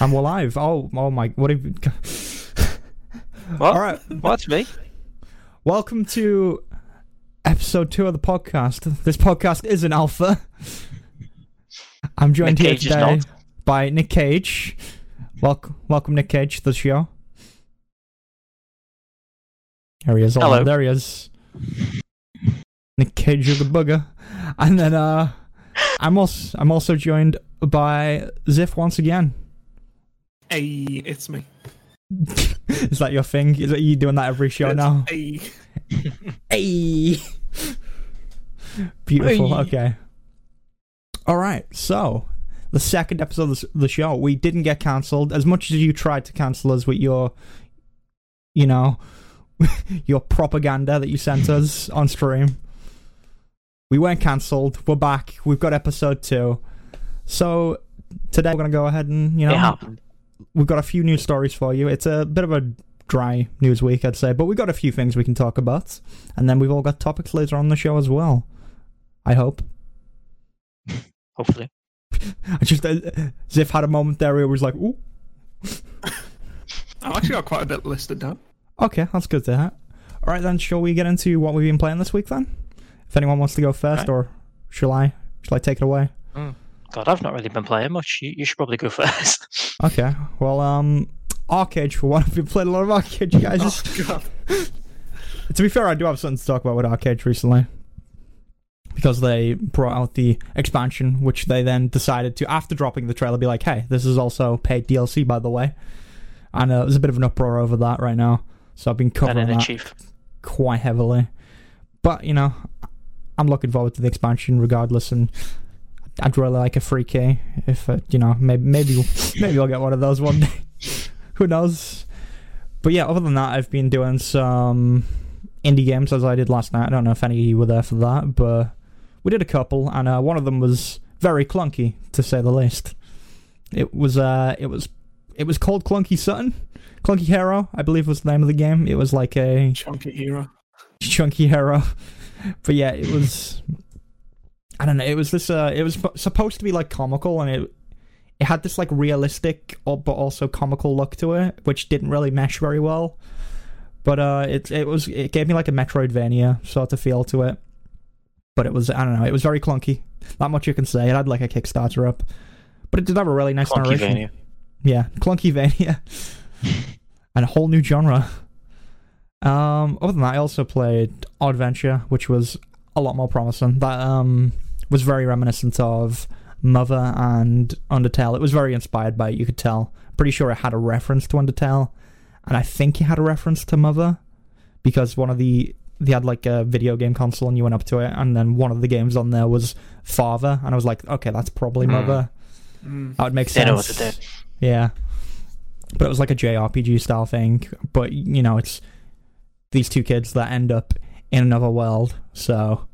And we're live. Oh, oh my! What have? You... What? All right. watch me? Welcome to episode two of the podcast. This podcast is an alpha. I'm joined Nick here today by Nick Cage. Welcome, welcome, Nick Cage, to the show. There he is. Hello. There he is. Nick Cage of the bugger, and then uh, I'm also I'm also joined by Ziff once again. Hey, it's me. is that your thing? Is that you doing that every show It's- now? Hey. Hey. Beautiful. Hey. Okay. All right. So, the second episode of the the show, we didn't get cancelled. As much as you tried to cancel us with your, you know, your propaganda that you sent us on stream, we weren't cancelled. We're back. We've got episode two. So today we're gonna go ahead and you know It happened. We've got a few news stories for you. It's a bit of a dry news week, I'd say, but we've got a few things we can talk about. And then we've all got topics later on the show as well. I hope. Hopefully. I just, uh, Ziff had a moment there where he was like, ooh, I've actually got quite a bit listed down. okay, that's good to hear. All right, then, shall we get into what we've been playing this week then? If anyone wants to go first, Right. or shall I? Shall I take it away? God, I've not really been playing much. You, you should probably go first. Okay, well, um, Arcade for one. I've been playing a lot of Arcade, you guys. Oh, God. To be fair, I do have something to talk about with Arcade recently. Because they brought out the expansion, which they then decided to, after dropping the trailer, be like, hey, this is also paid DLC, by the way. And uh, there's a bit of an uproar over that right now. So I've been covering then that Chief. quite heavily. But, you know, I'm looking forward to the expansion regardless, and I'd really like a free key if, uh, you know, maybe, maybe, maybe I'll get one of those one day. Who knows? But yeah, other than that, I've been doing some indie games as I did last night. I don't know if any of you were there for that, but we did a couple, and uh, one of them was very clunky, to say the least. It was, uh, it was, it was called Clunky Sutton. Clunky Hero, I believe was the name of the game. It was like a Chunky hero. chunky hero. But yeah, it was. I don't know. It was this. Uh, it was supposed to be like comical, and it it had this like realistic but also comical look to it, which didn't really mesh very well. But uh, it it was it gave me like a Metroidvania sort of feel to it. But it was I don't know. It was very clunky. That much you can say. It had like a Kickstarter up, but it did have a really nice narration. Yeah, clunky Vania. and a whole new genre. Um, other than that, I also played Oddventure, which was a lot more promising. That um was very reminiscent of Mother and Undertale. It was very inspired by it, you could tell. Pretty sure it had a reference to Undertale, and I think it had a reference to Mother because one of the they had like a video game console and you went up to it, and then one of the games on there was Father, and I was like, okay, that's probably Hmm. Mother. Mm. That would make They sense. know what to do. Yeah. But it was like a JRPG style thing. But, you know, it's these two kids that end up in another world. So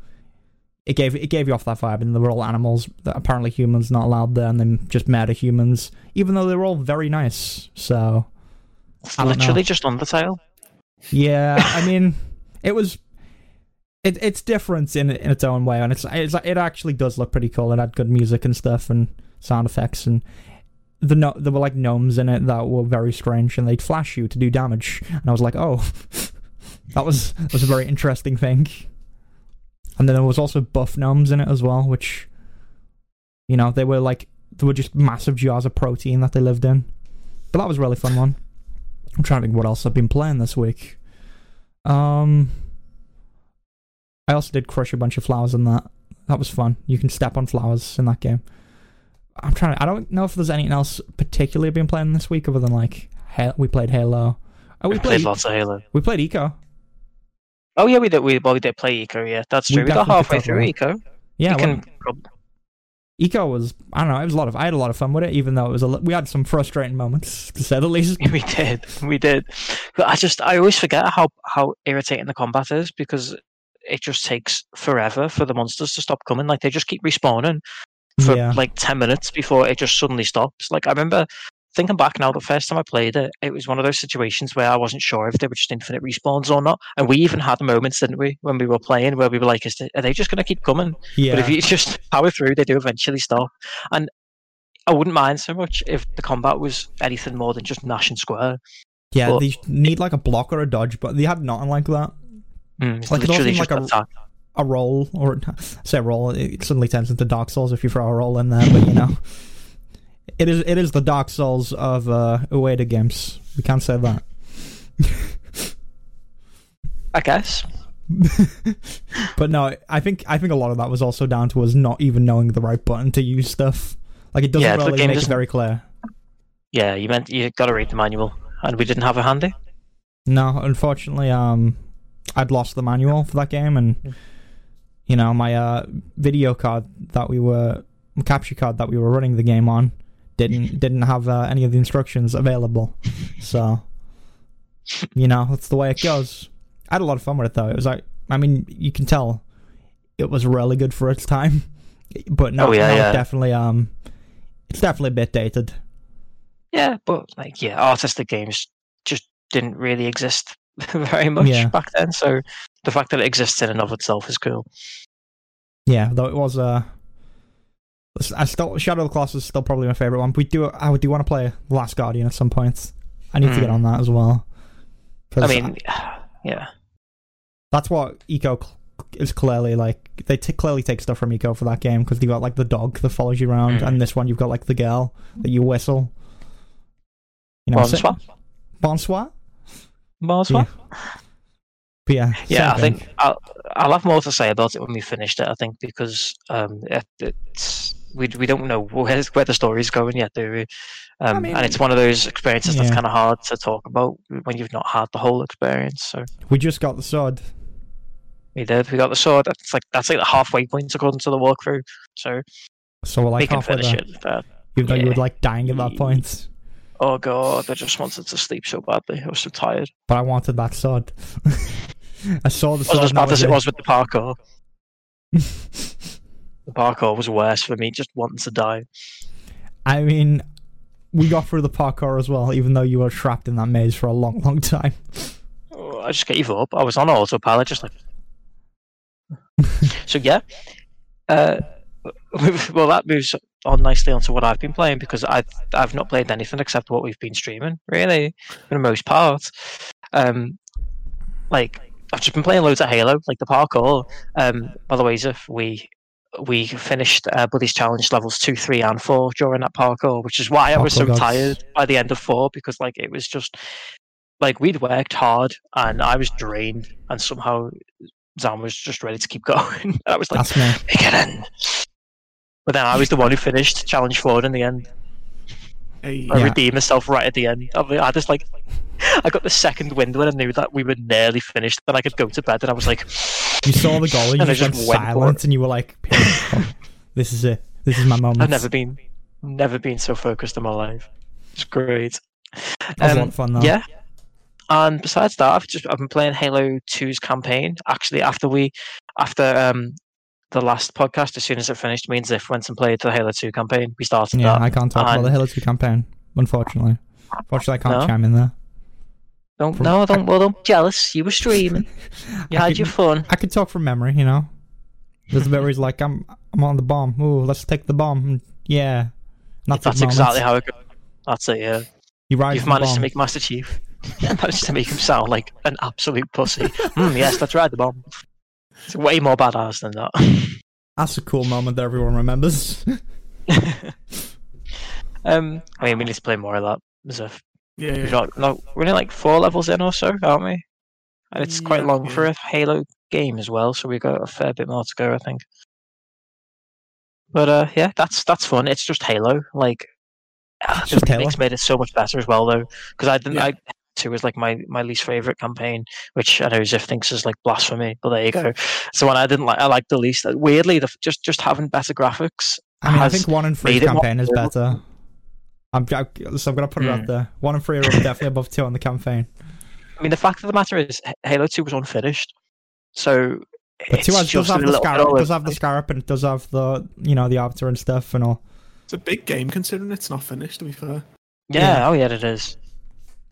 it gave it gave you off that vibe. And they were all animals that apparently humans not allowed there. And then just murder humans. Even though they were all very nice. So, It's I know. literally just Undertale. yeah. I mean, it was. It, it's different in in its own way, and it's, it's it actually does look pretty cool. It had good music and stuff, and sound effects, and the no, there were like gnomes in it that were very strange, and they'd flash you to do damage, and I was like, oh, that was that was a very interesting thing. And then there was also buff gnomes in it as well, which, you know, they were like they were just massive jars of protein that they lived in. But that was a really fun one. I'm trying to think what else I've been playing this week. Um, I also did crush a bunch of flowers in that. That was fun. You can step on flowers in that game. I'm trying. To, I don't know if there's anything else particularly I've been playing this week other than like we played Halo. Oh, we played played lots of Halo. we played Ico. Oh yeah, we did. We well, we did play Ico. Yeah, that's true. We, got halfway through Ico. Yeah, well, can. Ico was I don't know. It was a lot of. I had a lot of fun with it, even though it was a. We had some frustrating moments to say the least. We did. We did. But I just, I always forget how how irritating the combat is because it just takes forever for the monsters to stop coming. Like they just keep respawning for Yeah. like ten minutes before it just suddenly stops. Like I remember thinking back now, the first time I played it, it was one of those situations where I wasn't sure if they were just infinite respawns or not. And we even had moments, didn't we, when we were playing, where we were like, Is "Are they just going to keep coming?" Yeah, But if you just power through, they do eventually stop. And I wouldn't mind so much if the combat was anything more than just Nash and Square. Yeah, Well- they need like a block or a dodge, but they had nothing like that. Mm, it's Like, it literally wasn't just like a- attack. A roll or say a roll, it suddenly turns into Dark Souls if you throw a roll in there. But you know, it is it is the Dark Souls of uh, Ueda games. We can't say that. I guess. but no, I think I think a lot of that was also down to us not even knowing the right button to use stuff. Like it doesn't Yeah, really make it doesn't- very clear. Yeah, you meant you got to read the manual, and we didn't have it handy. No, unfortunately, um, I'd lost the manual for that game, and you know my uh video card that we were capture card that we were running the game on didn't didn't have uh, any of the instructions available. So, you know, that's the way it goes. I had a lot of fun with it though. It was like, I mean, you can tell it was really good for its time, but no, Oh, yeah, now yeah. it definitely um, it's definitely a bit dated. Yeah, but like, yeah, artistic games just didn't really exist very much Yeah. back then. So the fact that it exists in and of itself is cool. Yeah, though it was uh I still Shadow of the Colossus is still probably my favorite one. We do I do want to play Last Guardian at some point. I need to get Hmm. on that as well. I mean, yeah, that's what Ico is clearly like. They t- clearly take stuff from Ico for that game because you got like the dog that follows you around, Hmm. and this one you've got like the girl that you whistle. You know, Bonsoir. Bonsoir. Bonsoir. But yeah, Yeah, I thing. think I'll, I'll have more to say about it when we finished it. I think because um, it, it's we we don't know where where the story's going yet, do we? Um, mean, and it's one of those experiences that's kind of hard to talk about when you've not had the whole experience. So we just got the sword. we did. We got the sword. That's like that's like the halfway point according to the walkthrough. So So we're we like can halfway finish there. it. But, Even though you were like dying at that point. oh god, I just wanted to sleep so badly. I was so tired. but I wanted that sword. I saw the It sword. wasn't as bad as it was with the parkour. The parkour was worse for me, just wanting to die. I mean, we got through the parkour as well, even though you were trapped in that maze for a long, long time. Oh, I just gave up. I was on autopilot, just like. so yeah, uh, well that moves on nicely onto what I've been playing because I've I've not played anything except what we've been streaming really for the most part. Um, like I've just been playing loads of Halo, like the parkour. Um, by the way, if we we finished uh, Buddy's Challenge levels two, three, and four during that parkour, which is why I was Parkour so gods. tired by the end of four because like it was just like we'd worked hard and I was drained, and somehow Zam was just ready to keep going. I was like, That's me. make it in. But then I was the one who finished challenge four in the end. Hey, I Yeah. redeemed myself right at the end. I, mean, I just like, I got the second wind when I knew that we were nearly finished. Then I could go to bed, and I was like, You saw the goal, and you And I just went went silent, and you were like, "Oh, "This is it. This is my moment." I've never been, never been so focused in my life. It's great. That Um, fun, though. Yeah. And besides that, I've just I've been playing Halo 2's campaign. Actually, after we, after um, the last podcast, as soon as it finished, me and Ziff went and played the Halo 2 campaign. We started Yeah, that. I can't talk about the Halo 2 campaign, unfortunately. Unfortunately, I can't No? chime in there. Don't from- no, don't well, don't be jealous. You were streaming. You had could- your fun. I could talk from memory, you know. There's a bit where he's like, "I'm, I'm on the bomb. Ooh, let's take the bomb." Yeah, and that's, That's exactly how it goes. That's it. Yeah, you've the managed to make Master Chief. You managed to make him sound like an absolute pussy. mm, yes, let's ride the bomb. It's way more badass than that. That's a cool moment that everyone remembers. um, I mean, we need to play more of that. There's a yeah, yeah. no, we're only like four levels in or so, aren't we? And it's quite Yeah, long for a Halo game as well, so we've got a fair bit more to go, I think. But uh, yeah, that's that's fun. It's just Halo. Like, It's the just Halo. made it so much better as well, though. Because I didn't. Yeah. I two was like my, my least favorite campaign, which I know Ziff thinks is like blasphemy, but there you go. So when I didn't like, I liked the least. Weirdly, the, just just having better graphics. I mean, I think one and three made it more campaign is better. I'm, I, so I'm gonna put it out Hmm. there. One and three are definitely above two on the campaign. I mean, the fact of the matter is, Halo Two was unfinished, so. But it's two has, does just a have the scarab, all does have the the scarab, and it does have the you know the arbiter and stuff and all. It's a big game considering it's not finished. To be fair, Yeah, Yeah. oh yeah, it is.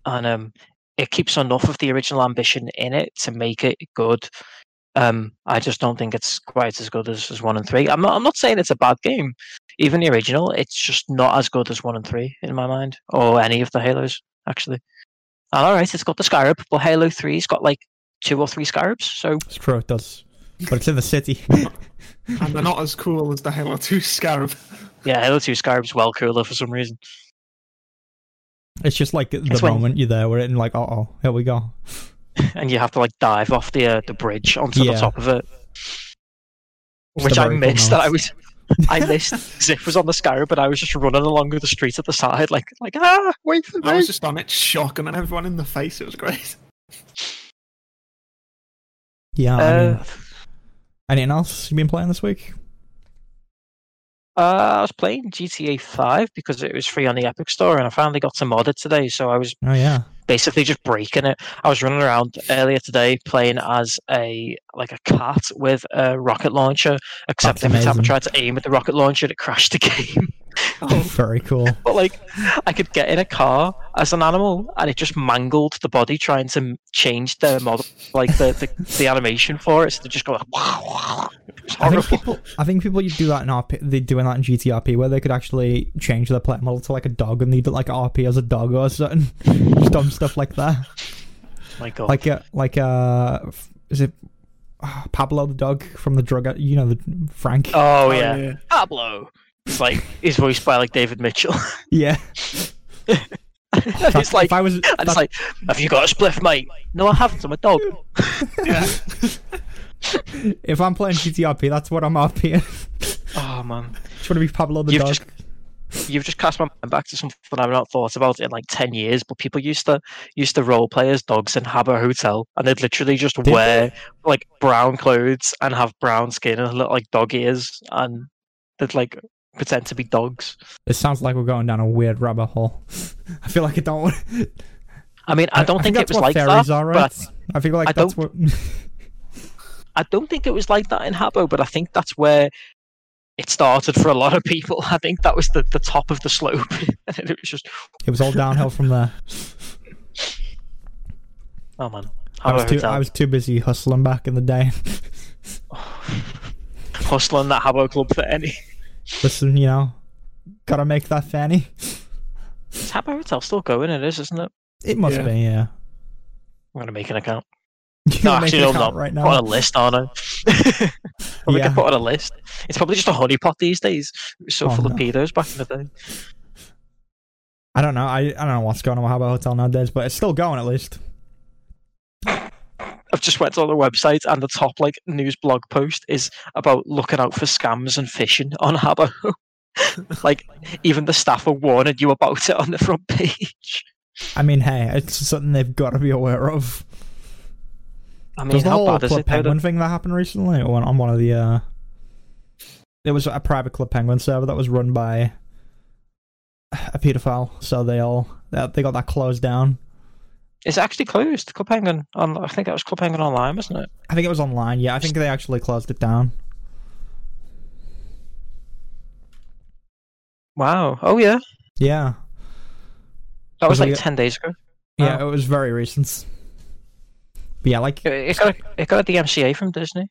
And um, it keeps enough of the original ambition in it to make it good. Um, I just don't think it's quite as good as, as one and three. I'm not. I'm not saying it's a bad game. Even the original, it's just not as good as one and three in my mind, or any of the Halos actually. And all right, it's got the Scarab, but Halo Three's got like two or three Scarabs. So It's true, it does. But it's in the city. and they're not as cool as the Halo 2 Scarab. yeah, Halo Two Scarab's well cooler for some reason. it's just like the It's when- moment you're there where it and like, uh oh, here we go. And you have to like dive off the uh, the bridge onto Yeah. the top of it, Just which I missed. That I was, I missed. Zip was on the Scarab, but I was just running along the street at the side, like like ah, wait for I was just on it, shocking and everyone in the face. It was great. Yeah. I mean, Uh, anything else you've been playing this week? uh, I was playing GTA Five because it was free on the Epic Store, and I finally got to mod it today. So I was Oh yeah. Basically just breaking it. I was running around earlier today playing as a like a cat with a rocket launcher, except That's every time I tried to aim at the rocket launcher, it crashed the game. Oh. Very cool. But like, I could get in a car as an animal, and it just mangled the body trying to change the model, like the, the, the animation for it. So they just go like, wow, wow. It's I think people, I think people you do that in RP, They're doing that in GTRP where they could actually change their play model to like a dog and they do like RP as a dog or something, Just dumb stuff like that. My God. Like uh, like uh, is it uh, Pablo the dog from the drug? You know the Frank. oh, Oh, yeah. yeah. Pablo. It's like he's voiced by like David Mitchell. yeah. it's like, if I was, and it's like, have you got a spliff, mate? No, I haven't. I'm a dog. Yeah. If I'm playing GTRP, that's what I'm RPing. Oh man, Just want to be Pablo the You've dog. just- you've just cast my mind back to something I've not thought about in like ten years. But people used to used to role play as dogs in Habbo Hotel, and they'd literally just Did wear like brown clothes and have brown skin and look like dog ears, and they'd like pretend to be dogs. It sounds like we're going down a weird rabbit hole. I feel like I don't. Want... I mean, I don't think, it was like that. but I right? I feel like I that's what. I don't think it was like that in Habbo, but I think that's where it started for a lot of people. I think that was the, the top of the slope, and it was just It was all downhill from there. oh man, I was Habbo too. Hotel. I was too busy hustling back in the day. hustling that Habbo club for any. Listen, you know, gotta make that fanny. Is Habbo Hotel still going? It is, isn't it? It must Yeah. be, yeah. I'm gonna make an account. You No, actually, no, account no. right Put on a list, aren't I? probably Yeah. can put on a list. It's probably just a honeypot these days. It was so Oh, full no. of pedos back in the day. I don't know. I I don't know what's going on with Habbo Hotel nowadays, but it's still going at least. I've just went on the website and the top like news blog post is about looking out for scams and phishing on Habbo. like even the staff are warning you about it on the front page. I mean, hey, it's something they've got to be aware of. I mean, There's the how whole bad is Club it? Penguin thing that happened recently on, on one of the. uh There was a private Club Penguin server that was run by a pedophile, so they all they got that closed down. It's actually closed. Club Penguin on. I think that was Club Penguin online, wasn't it? I think it was online. Yeah, I think they actually closed it down. Wow. Oh yeah, Yeah, that was Was like a- ten days ago. yeah, Oh. it was very recent. But yeah, like It, it got a, it got a DMCA from Disney.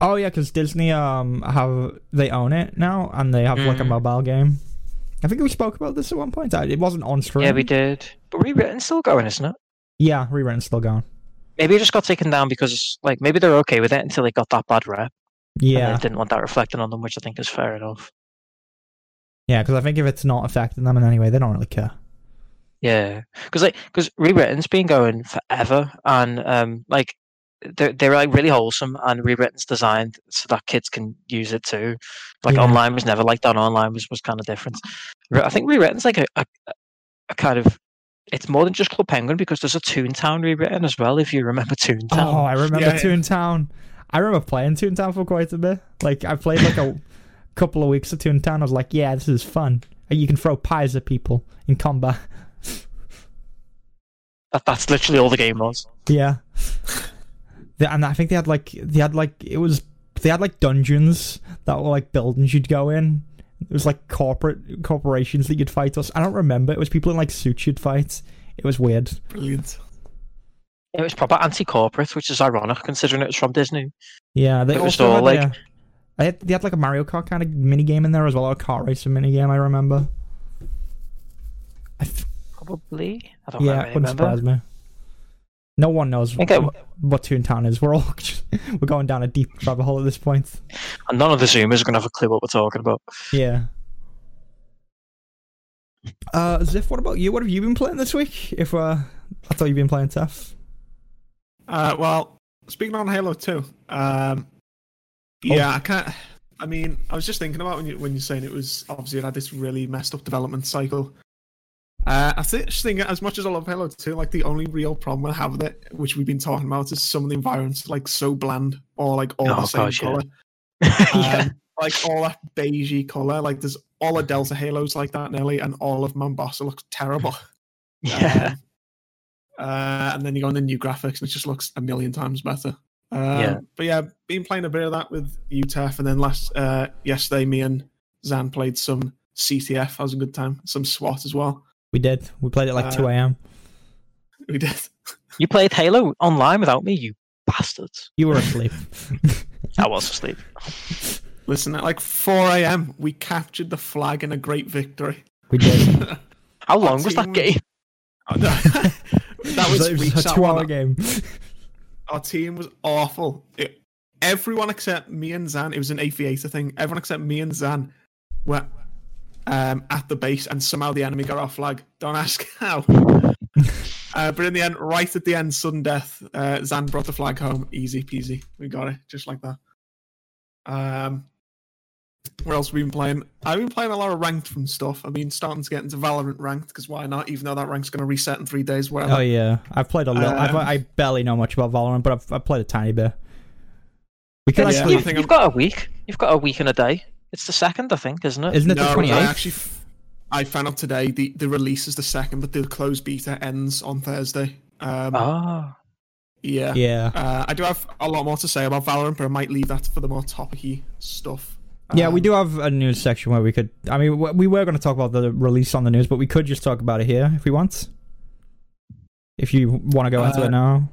oh yeah, because Disney um have they own it now and they have like a Mhm. mobile game. I think we spoke about this at one point. It wasn't on stream. Yeah, we did. But rewritten's still going, isn't it? Yeah, rewritten's still going. Maybe it just got taken down because like maybe they're okay with it until it got that bad rep. And Yeah, they didn't want that reflecting on them, which I think is fair enough. yeah, because I think if it's not affecting them in any way, they don't really care. Yeah, because like because rewritten's been going forever, and um like they're they're like really wholesome, and rewritten's designed so that kids can use it too. Like Yeah. online was never like that. Online was was kind of different. I think rewritten's like a, a a kind of it's more than just Club Penguin because there's a Toontown rewritten as well. If you remember Toontown, Oh, I remember Yeah, yeah. Toontown. I remember playing Toontown for quite a bit. Like I played like a couple of weeks of Toontown. I was like, yeah, this is fun. You can throw pies at people in combat. That, that's literally all the game was. Yeah. They- and I think they had like they had like it was they had like dungeons that were like buildings you'd go in. It was like corporate corporations that you'd fight us. I don't remember. It was people in like suits you'd fight. It was weird. Brilliant. It was proper anti-corporate, which is ironic considering it was from Disney. Yeah, they It was also all, had, like- uh, they had, they had like a Mario Kart kind of mini game in there as well, or a car racing mini game. I remember. I th- Probably. I don't yeah, really it wouldn't remember. surprise me. No one knows think it- what Toontown is. We're all just, we're going down a deep rabbit hole at this point. And none of the Zoomers are going to have a clue what we're talking about. Yeah. Uh, Ziff, what about you? What have you been playing this week? If uh, I thought you've been playing tough. Uh, well, speaking on Halo 2, um, yeah, I can't. I mean, I was just thinking about when you when you're saying it was obviously it had this really messed up development cycle. Uh, I think just as much as I love Halo 2, like the only real problem I have with it, which we've been talking about, is some of the environments like so bland or like all Oh, the same gosh, color. yeah. Um, like all that beigey color. Like there's all the Delta Halos like that nearly, and all of Mombasa looks terrible. Yeah. Um, uh, and then you go on the new graphics, and it just looks a million times better. Um, Yeah. But yeah, been playing a bit of that with UTEF, and then last uh, yesterday, me and Zan played some CTF. That was a good time. Some SWAT as well. We did. We played at like Uh, 2 a.m. We did. You played Halo online without me, you bastards. You were asleep. I was asleep. Listen, at like 4 a.m., we captured the flag in a great victory. we did. How long was that game? Oh, no. that was, it was a two-hour game. Our team was awful. It, everyone except me and Zan, it was an aviator thing. Everyone except me and Zan were um, at the base, and somehow the enemy got our flag. Don't ask how. uh, but in the end, right at the end, sudden death, uh, Zan brought the flag home. Easy peasy. We got it, just like that. Um, where else have we been playing? I've been playing a lot of ranked from stuff. I've been starting to get into Valorant ranked because why not? Even though that rank's going to reset in three days. Whatever. Oh yeah, I've played a little. I've, Um, I barely know much about Valorant, but I've, I've played a tiny bit. We could Yeah, actually, I you've, think you've got a week. You've got a week and a day. It's the second, I think, isn't it? isn't it no, the I twenty eighth? actually, f- I found out today the, the release is the second, but the closed beta ends on Thursday. Um, Ah. yeah. Yeah, Uh, I do have a lot more to say about Valorant, but I might leave that for the more topicy stuff. yeah. We Um, do have a news section where we could. I mean, we were going to talk about the release on the news, but we could just talk about it here if we want. If you want to go into Uh, it now,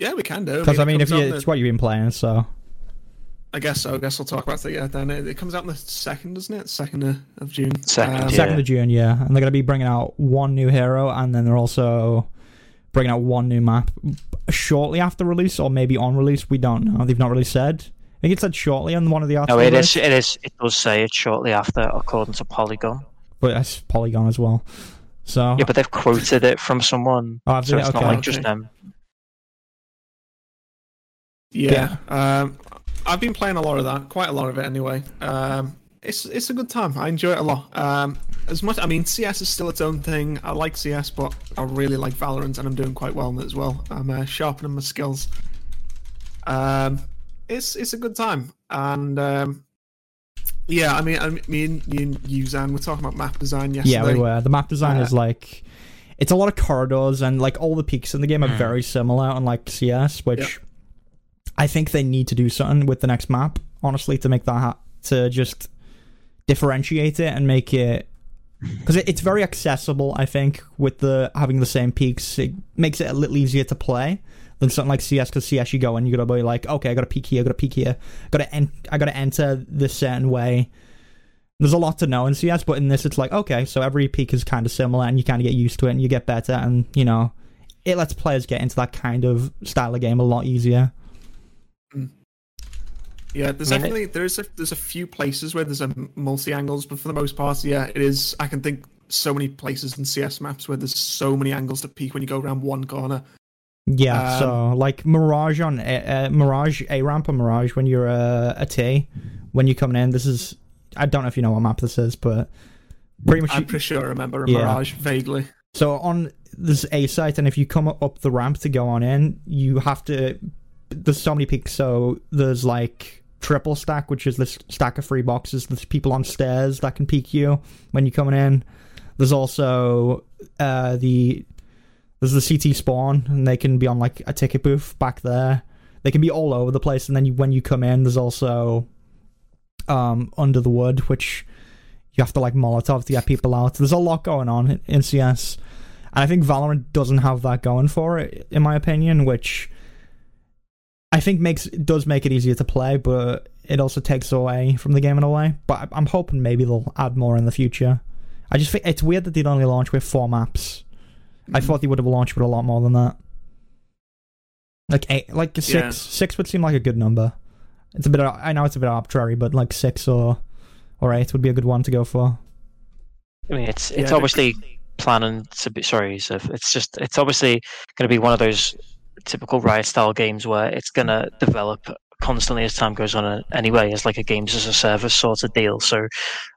Yeah, we can do. because I mean, it if you, comes it's what you've been playing, so I guess so. I guess we'll talk about it. Yeah, then it, it comes out on the second, doesn't it? Second of, of June. Second, Um, yeah. second of June, yeah, and they're going to be bringing out one new hero, and then they're also bringing out one new map shortly after release, or maybe on release. We don't know. They've not really said. I think it said shortly on one of the No, it is. It is. It does say it shortly after, according to Polygon. but it's Polygon as well. So Yeah, but they've quoted it from someone, Oh, have so it's Okay. not like just them. Yeah. Um, I've been playing a lot of that, quite a lot of it anyway. Um, it's it's a good time. I enjoy it a lot. Um, as much, I mean, CS is still its own thing. I like CS, but I really like Valorant, and I'm doing quite well in it as well. I'm uh, sharpening my skills. Um, it's it's a good time, and um, yeah, I mean, I mean, me and, you, Zan, we're talking about map design yesterday. yeah, we were. The map design Uh, is like it's a lot of corridors, and like all the peeks in the game are Mm. very similar, unlike CS, which. I think they need to do something with the next map, honestly, to make that ha- to just differentiate it and make it because it, it's very accessible. I think with the having the same peeks, it makes it a little easier to play than something like CS. Because CS, you go and you gotta be like, okay, I got to peek here, I got to peek here, got to en- I got to enter this certain way. There's a lot to know in CS, but in this, it's like okay, so every peek is kind of similar, and you kind of get used to it, and you get better, and you know, it lets players get into that kind of style of game a lot easier. Yeah, there's I mean, definitely there's a there's a few places where there's a multi angles, but for the most part, yeah, it is. I can think so many places in CS maps where there's so many angles to peek when you go around one corner. Yeah, Um, so like Mirage on uh, uh, Mirage A ramp or Mirage when you're uh, a T when you're coming in. This is I don't know if you know what map this is, but pretty much. I'm you- pretty sure I remember a Yeah. Mirage vaguely. so on this A site, and if you come up the ramp to go on in, you have to. There's so many peeks. So there's like triple stack, which is this stack of free boxes. There's people on stairs that can peek you when you're coming in. There's also uh, the there's the CT spawn, and they can be on like a ticket booth back there. They can be all over the place, and then you, when you come in, there's also um, under the wood, which you have to like Molotov to get people out. There's a lot going on in, in CS. And I think Valorant doesn't have that going for it, in my opinion, which I think makes does make it easier to play, but it also takes away from the game in a way. But I- I'm hoping maybe they'll add more in the future. I just think it's weird that they'd only launch with four maps. I Mm. thought they would have launched with a lot more than that. Like eight, like six. Yeah. Six would seem like a good number. It's a bit. I know it's a bit arbitrary, but like six or or eight would be a good one to go for. I mean, it's it's the- obviously planning to be sorry, Yusuf. It's just it's obviously going to be one of those typical riot style games where it's going to develop constantly as time goes on. uh, Anyway, as like a games as a service sort of deal. So,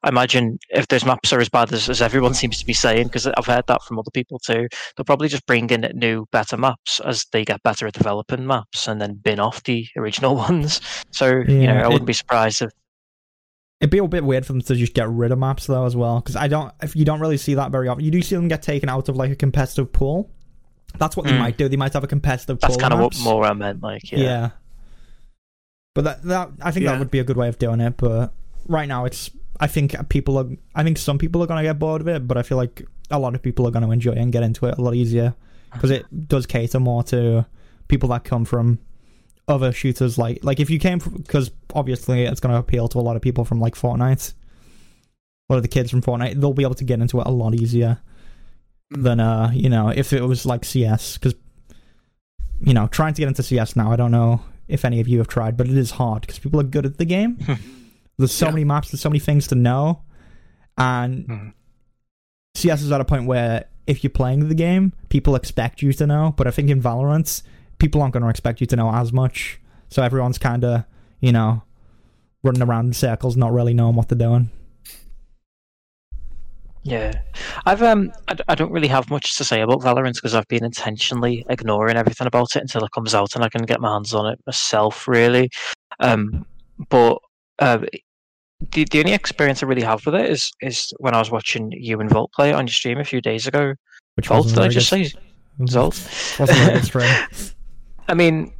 I imagine if those maps are as bad as, as everyone seems to be saying, because I've heard that from other people too, they'll probably just bring in new, better maps as they get better at developing maps, and then bin off the original ones. So, you know, I it- wouldn't be surprised if It'd be a bit weird for them to just get rid of maps though as well, because I don't. If you don't really see that very often, you do see them get taken out of like a competitive pool. That's what they Mm. might do. They might have a competitive that's kind of what more I meant. Like, Yeah. yeah. But that that I think that would be a good way of doing it. But right now, it's I think people are. I think some people are gonna get bored of it, but I feel like a lot of people are gonna enjoy it and get into it a lot easier because it does cater more to people that come from other shooters. Like like if you came because obviously it's gonna appeal to a lot of people from like Fortnite. A lot of the kids from Fortnite, they'll be able to get into it a lot easier. Than uh you know if it was like CS because you know trying to get into CS now I don't know if any of you have tried but it is hard because people are good at the game there's so Yeah. many maps there's so many things to know and Mhm. CS is at a point where if you're playing the game people expect you to know but I think in Valorant people aren't going to expect you to know as much so everyone's kind of you know running around in circles not really knowing what they're doing Yeah, I've um, I, I don't really have much to say about Valorant because I've been intentionally ignoring everything about it until it comes out and I can get my hands on it myself, really. Um, but uh, the the only experience I really have with it is is when I was watching you and Volt play on your stream a few days ago. which Volt, did I just say Volt? wasn't very good stream. I mean,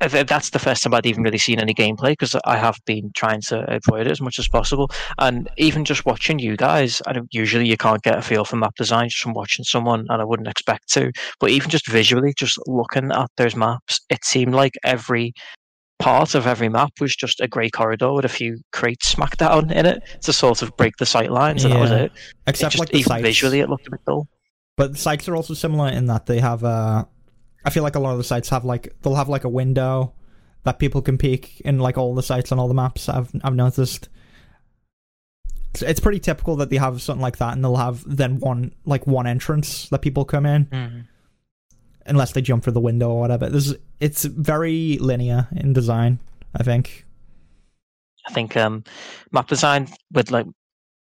that's the first time I'd even really seen any gameplay because I have been trying to avoid it as much as possible. And even just watching you guys, I don't, usually you can't get a feel for map design just from watching someone, and I wouldn't expect to. But even just visually, just looking at those maps, it seemed like every part of every map was just a grey corridor with a few crates smacked down in it to sort of break the sight lines, and that was Yeah. it. It except just, like even sites. visually, it looked a bit dull. But the sites are also similar in that they have uh I feel like a lot of the sites have like they'll have like a window that people can peek in like all the sites on all the maps I've I've noticed. It's, it's pretty typical that they have something like that and they'll have then one like one entrance that people come in unless they jump through the window or whatever. There's it's very linear in design, I think. I think um, map design with like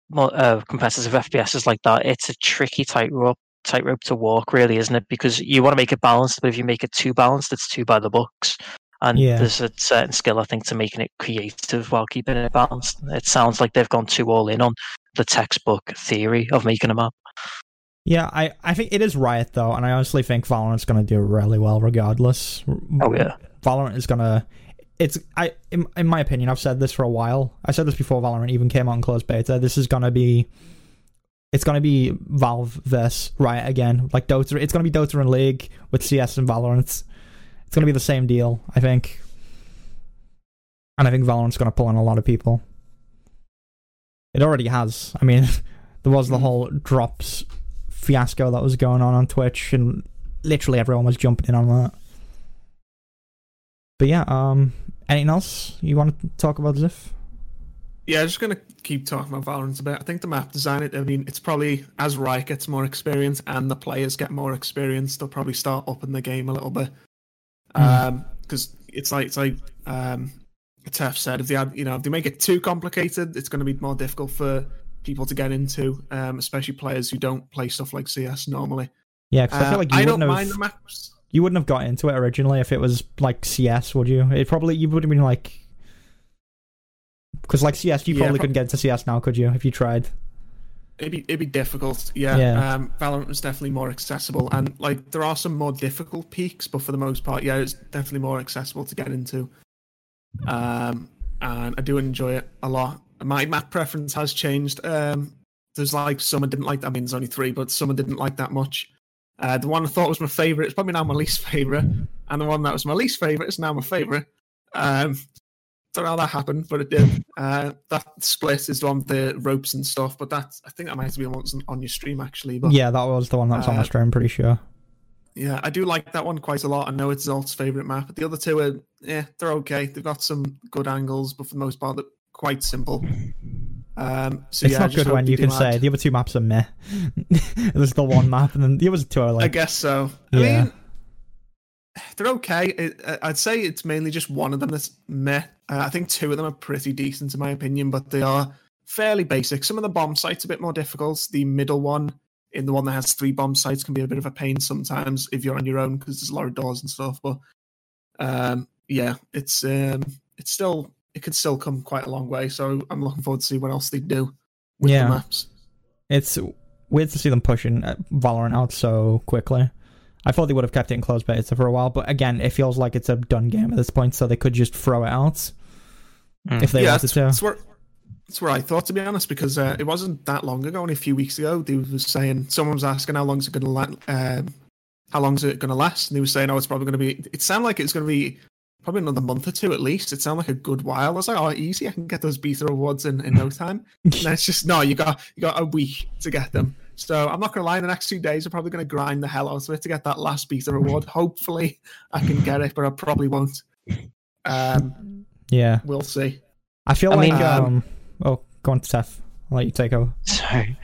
more uh, competitive FPSs like that, it's a tricky tightrope tightrope to walk, really, isn't it? Because you want to make it balanced, but if you make it too balanced, it's too by the books. And Yeah. there's a certain skill, I think, to making it creative while keeping it balanced. It sounds like they've gone too all in on the textbook theory of making a map. Yeah, I, I think it is Riot though, and I honestly think Valorant's gonna do really well regardless. Oh yeah, Valorant is gonna. It's I in, in my opinion, I've said this for a while. I said this before Valorant even came out in closed beta. This is gonna be. It's gonna be Valve versus Riot again, like Dota. It's gonna be Dota and League with CS and Valorant. It's gonna be the same deal, I think. And I think Valorant's gonna pull in a lot of people. It already has. I mean, there was the Mm. whole drops fiasco that was going on on Twitch, and literally everyone was jumping in on that. But yeah, um, anything else you want to talk about, Ziff? Yeah, I'm just gonna keep talking about Valorant a bit. I think the map design, it. I mean, it's probably as Riot gets more experience and the players get more experience, they'll probably start upping the game a little bit. Mm. Um, because it's like it's like um, Tef said, if they add, you know, if they make it too complicated, it's going to be more difficult for people to get into, um, especially players who don't play stuff like CS normally. Yeah, because I Uh, feel like you I don't wouldn't mind have the maps. you wouldn't have got into it originally if it was like CS, would you? It probably you would have been like because like CS, you Yeah, probably pro- couldn't get into CS now, could you? If you tried. It'd be it'd be difficult, yeah. Yeah. Um, Valorant was definitely more accessible, and like there are some more difficult peeks, but for the most part, yeah, it's definitely more accessible to get into. Um, and I do enjoy it a lot. My map preference has changed. Um, there's like some I didn't like. I mean, there's only three, but some I didn't like that much. Uh, the one I thought was my favorite is probably now my least favorite, and the one that was my least favorite is now my favorite. Um, don't know how that happened, but it did. Uh, that split is the one with the ropes and stuff, but that I think that might be the one that's on your stream actually. But Yeah, that was the one that was on my Uh, stream. I'm pretty sure. yeah, I do like that one quite a lot. I know it's Zolt's favorite map, but the other two are yeah, they're okay. They've got some good angles, but for the most part, they're quite simple. Um, so it's yeah, not good when you can say the other two maps are meh. There's the one map, and then the others two are like. I guess so. I Yeah. mean, they're okay. It, uh, I'd say it's mainly just one of them that's meh. Uh, I think two of them are pretty decent in my opinion, but they are fairly basic. Some of the bomb sites a bit more difficult. The middle one, in the one that has three bomb sites, can be a bit of a pain sometimes if you're on your own because there's a lot of doors and stuff. But um, yeah, it's um, it's still it could still come quite a long way. So I'm looking forward to see what else they do with Yeah. the maps. it's weird to see them pushing uh, Valorant out so quickly. I thought they would have kept it in closed beta for a while, but again, it feels like it's a done game at this point, so they could just throw it out Mm. if they yeah, wanted that's, to. that's where that's where I thought to be honest, because uh, it wasn't that long ago, only a few weeks ago. They was saying someone was asking how long is it going to la- um, how long is it going to last, and they was saying, oh, it's probably going to be. It sounded like it's going to be probably another month or two at least. It sounded like a good while. I was like, oh, easy, I can get those beta awards in, in no time. and it's just no, you got you got a week to get them. So I'm not going to lie, In the next two days I'm probably going to grind the hell out of it to get that last beta reward. Hopefully, I can get it, but I probably won't. Um, Yeah, we'll see. I feel I like mean- um, oh, go on, Steph. I'll let you take over. Sorry.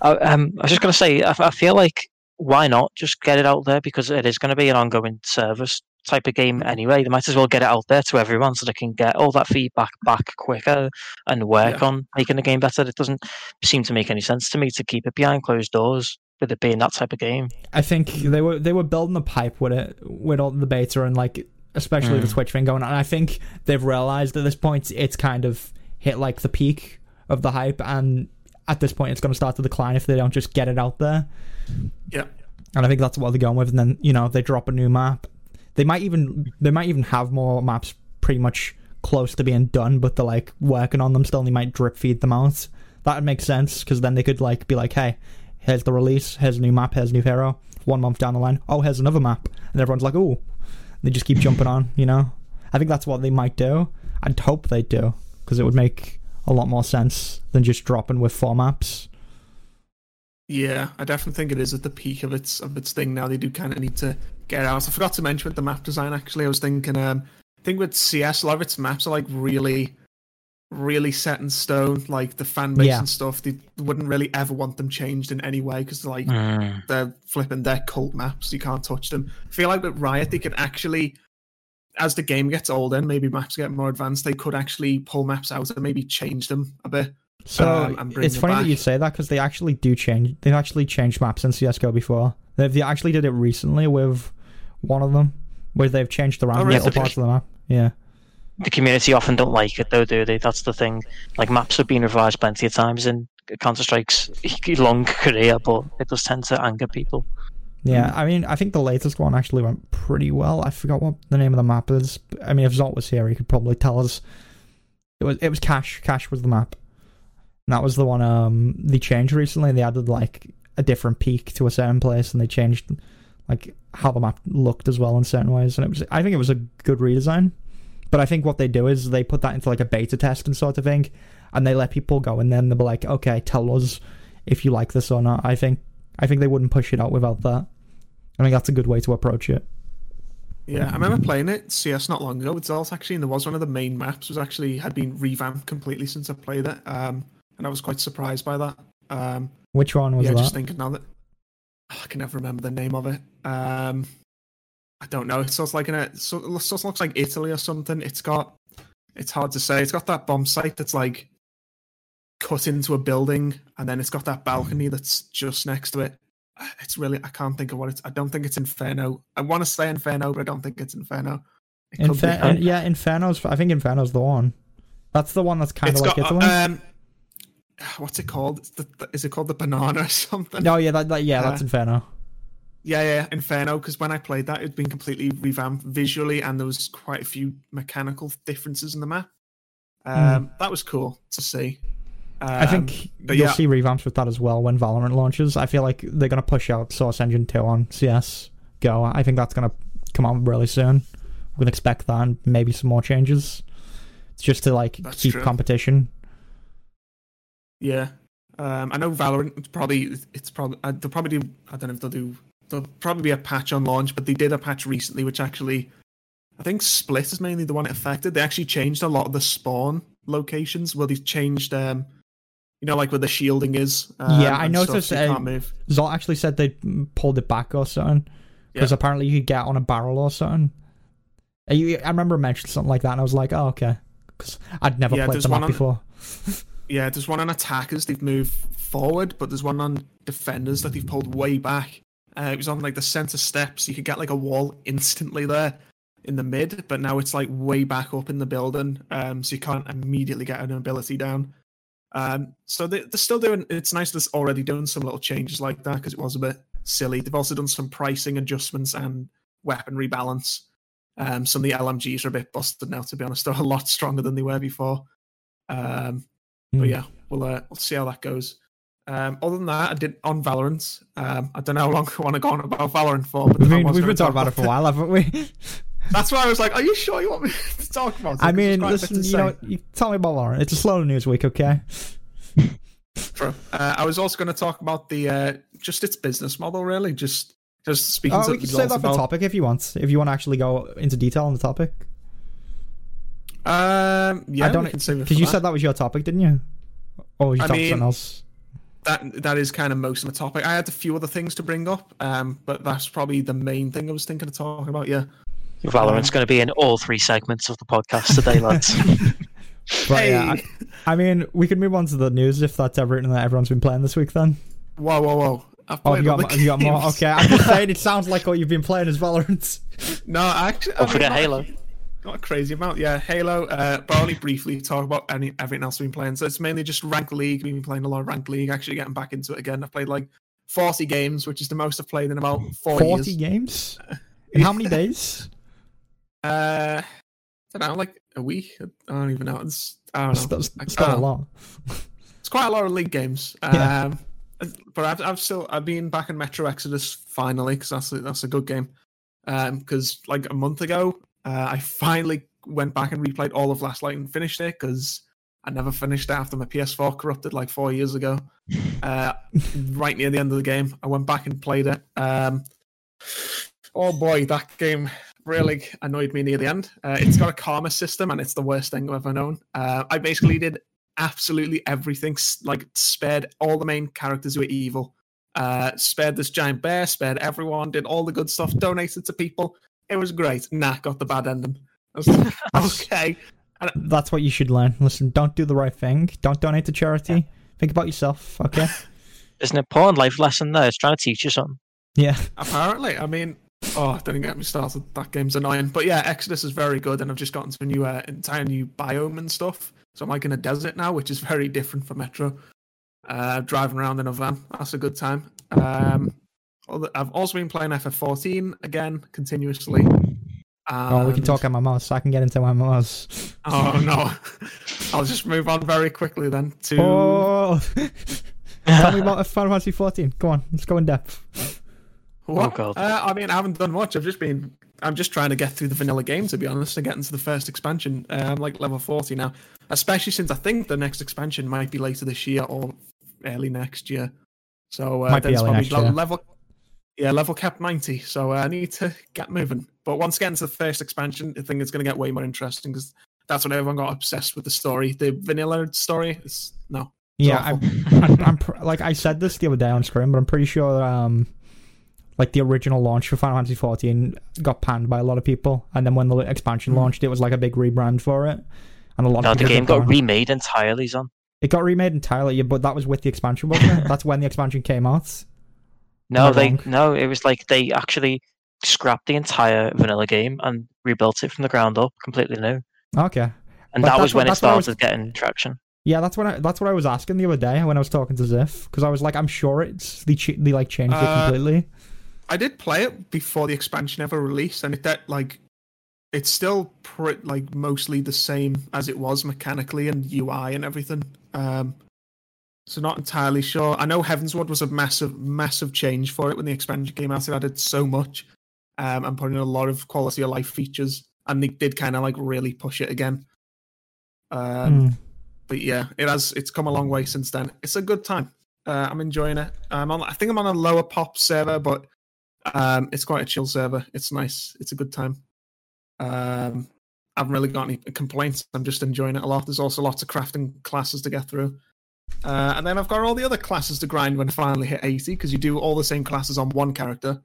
I, um, I was just going to say, I, I feel like why not just get it out there because it is going to be an ongoing service type of game anyway. They might as well get it out there to everyone so they can get all that feedback back quicker and work Yeah. on making the game better. It doesn't seem to make any sense to me to keep it behind closed doors with it being that type of game. I think they were they were building the pipe with it with all the beta and like especially the Mm. Twitch thing going on. I think they've realized at this point it's kind of hit like the peak of the hype, and at this point it's going to start to decline if they don't just get it out there. Yeah. And I think that's what they're going with. And then you know they drop a new map. They might even they might even have more maps pretty much close to being done, but they're like working on them still. And they might drip feed them out. That would make sense because then they could like be like, hey, here's the release, here's a new map, here's a new hero. One month down the line, oh, here's another map, and everyone's like, oh, they just keep jumping on. You know, I think that's what they might do. I'd hope they do because it would make a lot more sense than just dropping with four maps. Yeah, I definitely think it is at the peak of its of its thing now. They do kind of need to get out. I forgot to mention with the map design. Actually, I was thinking. Um, I think with CS, a lot of its maps are like really, really set in stone. Like the fan base Yeah. and stuff. They wouldn't really ever want them changed in any way because like Mm. they're flipping their cult maps. You can't touch them. I feel like with Riot, they could actually, as the game gets older and maybe maps get more advanced, they could actually pull maps out and maybe change them a bit. So Um, and bring it's it funny that back. you say that because they actually do change. They've actually changed maps in CS:GO before. They've they actually did it recently with one of them, where they've changed around Oh, really? little parts of the map. Yeah, The community often don't like it though, do they? That's the thing. Like maps have been revised plenty of times in Counter Strike's long career, but it does tend to anger people. yeah. I mean, I think the latest one actually went pretty well. I forgot what the name of the map is. I mean, if Zolt was here, he could probably tell us. It was it was Cache. Cache was the map. And that was the one um they changed recently. They added like a different peek to a certain place, and they changed like how the map looked as well in certain ways. And it was I think it was a good redesign. But I think what they do is they put that into like a beta test and sort of thing, and they let people go, and then they'll be like, okay, tell us if you like this or not. I think I think they wouldn't push it out without that. I think that's a good way to approach it. Yeah, I remember playing it CS not long ago with Zalt actually, and there was one of the main maps was actually had been revamped completely since I played it. Um, and I was quite surprised by that. Um, Which one was yeah, that? just thinking now that I can never remember the name of it. Um, I don't know. It sort of like in a sort of looks like Italy or something. It's got it's hard to say. It's got that bomb site that's like cut into a building, and then it's got that balcony that's just next to it. It's really I can't think of what it's. I don't think it's Inferno. I want to say Inferno, but I don't think it's Inferno. It could be. Infer- uh, yeah, Inferno's. I think Inferno's the one. That's the one that's kind of like got Italy. um, what's it called? It's the, the- is it called the banana or something? no, yeah, that, that yeah, uh, that's Inferno. Yeah, yeah, Inferno. Because when I played that, it'd been completely revamped visually, and there was quite a few mechanical differences in the map. Um, That was cool to see. I think Um, but you'll yeah. see revamps with that as well when Valorant launches. I feel like they're gonna push out Source Engine 2 on CS Go. I think that's gonna come out really soon. We can expect that and maybe some more changes. Just to like That's keep true. competition. Yeah, um, I know Valorant. It's probably it's probably uh, they'll probably do. I don't know if they'll do. There'll probably be a patch on launch, but they did a patch recently, which actually, I think Split is mainly the one it affected. They actually changed a lot of the spawn locations. Well, they changed, um, you know, like where the shielding is. Um, Yeah, I noticed, so uh, can't move. Zol actually said they pulled it back or something because Yeah. apparently you could get on a barrel or something. Uh, I remember mentioning something like that, and I was like, "Oh, okay," because I'd never Yeah, played the map on- before. Yeah, there's one on attackers. They've moved forward, but there's one on defenders that they've pulled way back. Uh, it was on like the center steps. You could get like a wall instantly there in the mid, but now it's like way back up in the building, um, so you can't immediately get an ability down. Um, so they, they're still doing. It's nice that's already doing some little changes like that because it was a bit silly. They've also done some pricing adjustments and weapon rebalance. Um, some of the LMGs are a bit busted now. To be honest, they're a lot stronger than they were before. Um, Hmm. but yeah, we'll uh, we'll see how that goes. Um, other than that, I did on Valorant. Um, I don't know how long I want to go on about Valorant for, but We've I been, was we've been talking about it for a while, haven't we? That's why I was like, "Are you sure you want me to talk about it?" I mean, quite a bit listen, you say. know, you tell me about Valorant. It's a slow news week, okay? True. Uh, I was also going to talk about the uh, just its business model, really. Just just speaking Oh, to we can save that for about- topic if you want. If you want to actually go into detail on the topic, Um, yeah, I don't we can because you that. said that was your topic, didn't you? Or was you I talking mean- something else? that that is kind of most of the topic. I had a few other things to bring up, um, but that's probably the main thing I was thinking of talking about. Yeah. Valorant's going to be in all three segments of the podcast today, lads. But hey, yeah, I, I mean, we can move on to the news if that's everything that everyone's been playing this week. Then. whoa, whoa, whoa! I've Oh, you other got, you got more. Okay, I'm just saying. It sounds like what you've been playing is Valorant. No, actually, I Don't mean, forget Halo. Not a crazy amount, yeah. Halo, uh, but only briefly talk about any everything else we've been playing. So it's mainly just Rank League. We've been playing a lot of Rank League. Actually, getting back into it again. I've played like forty games, which is the most I've played in about four Forty years. Forty games in how many days? Uh, I don't know, like a week. I don't even know. It's I don't know. That's, that's not a lot. It's quite a lot of league games. Yeah. Um, but I've, I've still I've been back in Metro Exodus finally because that's a, that's a good game. Um, because like a month ago, uh, I finally went back and replayed all of Last Light and finished it because I never finished it after my PS4 corrupted like four years ago. Uh, right near the end of the game, I went back and played it. Um, oh boy, that game really annoyed me near the end. Uh, it's got a karma system, and it's the worst thing I've ever known. Uh, I basically did absolutely everything, like spared all the main characters who were evil. Uh, spared this giant bear, spared everyone, did all the good stuff, donated to people. It was great. Nah, got the bad ending. I was like, okay. That's what you should learn. Listen, don't do the right thing. Don't donate to charity. Think about yourself, okay? There's an important life lesson there. It's trying to teach you something. Yeah. Apparently, I mean, oh, didn't get me started. That game's annoying. But yeah, Exodus is very good, and I've just gotten to a new, uh, entire new biome and stuff. So I'm like in a desert now, which is very different from Metro. Uh, driving around in a van, that's a good time. Um, other- I've also been playing FF14 again continuously. Oh, we can and- talk MMOs. So I can get into MMOs. Oh no, I'll just move on very quickly then to. Oh. Tell me about Final Fantasy 14. Go on, let's go in depth. What? Oh, God. Uh, I mean, I haven't done much. I've just been. I'm just trying to get through the vanilla game, to be honest, and get into the first expansion. Uh, I'm like level 40 now, especially since I think the next expansion might be later this year or early next year. So uh, Might be then it's early probably next le- year. level. Yeah, level cap 90, so uh, I need to get moving. But once again, to the first expansion, I think it's going to get way more interesting because that's when everyone got obsessed with the story. The vanilla story is no. It's Yeah, awful. I'm, I'm, I'm pr- like I said this the other day on screen, but I'm pretty sure um, like the original launch for Final Fantasy 14 got panned by a lot of people, and then when the expansion Hmm. launched, it was like a big rebrand for it, and a lot No, of the game got on. remade entirely, son. It got remade entirely, yeah, but that was with the expansion, wasn't it? That's when the expansion came out. No, they wrong? no. It was like they actually scrapped the entire vanilla game and rebuilt it from the ground up, completely new. Okay. And But that that's was what- when it that's what I was- started getting traction. Yeah, that's what I that's what I was asking the other day when I was talking to Ziff because I was like, I'm sure it's they ch- they like changed it Uh, completely. I did play it before the expansion ever released, and it that like it's still pre- like mostly the same as it was mechanically and UI and everything. Um, so not entirely sure. I know Heavensward was a massive, massive change for it when the expansion came out. It added so much um, and put in a lot of quality of life features, and they did kind of like really push it again. Um, Hmm. But yeah, it has. It's come a long way since then. It's a good time. Uh, I'm enjoying it. I'm on. I think I'm on a lower pop server, but um, it's quite a chill server. It's nice. It's a good time. Um, I haven't really got any complaints. I'm just enjoying it a lot. There's also lots of crafting classes to get through. Uh, and then I've got all the other classes to grind when I finally hit 80 because you do all the same classes on one character,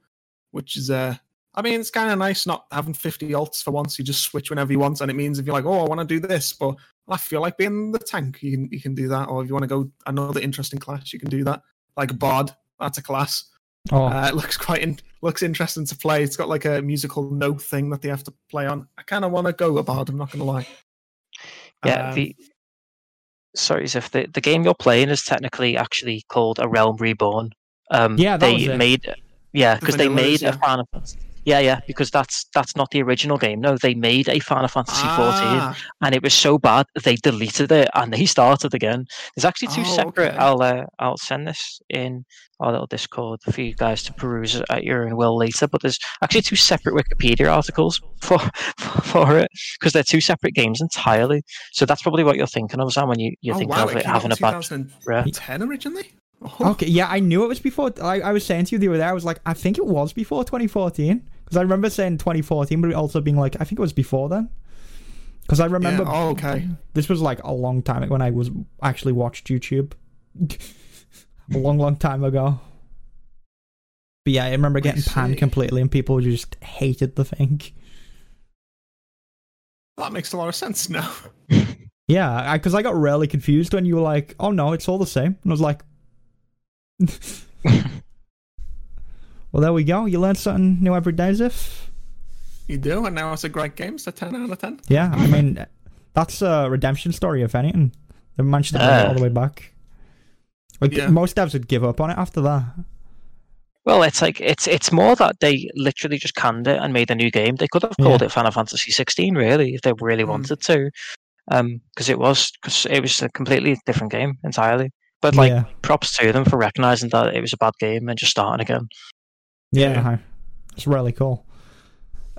which is, uh, I mean, it's kind of nice not having 50 alts for once. You just switch whenever you want. And it means if you're like, oh, I want to do this, but I feel like being the tank, you can, you can do that. Or if you want to go another interesting class, you can do that. Like Bard, that's a class. Oh, Uh, it looks quite in, looks interesting to play. It's got like a musical note thing that they have to play on. I kind of want to go a bard. I'm not going to lie. Yeah, Um, the sorry, if the the game you're playing is technically actually called A Realm Reborn. Um, Yeah, that they was it. made yeah The because they made is, a yeah. Final Fantasy. Yeah, yeah, because that's that's not the original game. No, they made a Final Fantasy 14, Ah, and it was so bad they deleted it and they started again. There's actually two Oh, separate. okay. I'll uh, I'll send this in our little Discord for you guys to peruse at your own will later. But there's actually two separate Wikipedia articles for for it because they're two separate games entirely. So that's probably what you're thinking of, Sam, when you you're oh, thinking wow, of it it having a bad 2010 rep. originally. Oh, okay. Yeah, I knew it was before. I, I was saying to you the other day, I was like, I think it was before 2014 because I remember saying 2014, but it also being like, I think it was before then. Because I remember yeah. Oh, okay. this was like a long time ago when I was actually watched YouTube. a long, long time ago. But yeah, I remember getting panned completely, and people just hated the thing. That makes a lot of sense now. Yeah, because I, got really confused when you were like, "Oh no, it's all the same," and I was like, "Well, there we go. You learn something new every day, Ziff." You do, and now it's a great game. It's a 10 out of 10. Yeah, I mean, that's a redemption story, if anything. They managed to bring it Ah. all the way back. Like Yeah. most devs would give up on it after that. Well, it's like it's it's more that they literally just canned it and made a new game. They could have called it Final Fantasy 16, really, if they really Mm. wanted to, because it was because it was a completely different game entirely. But like, yeah, props to them for recognizing that it was a bad game and just starting again. Yeah, Yeah. it's really cool.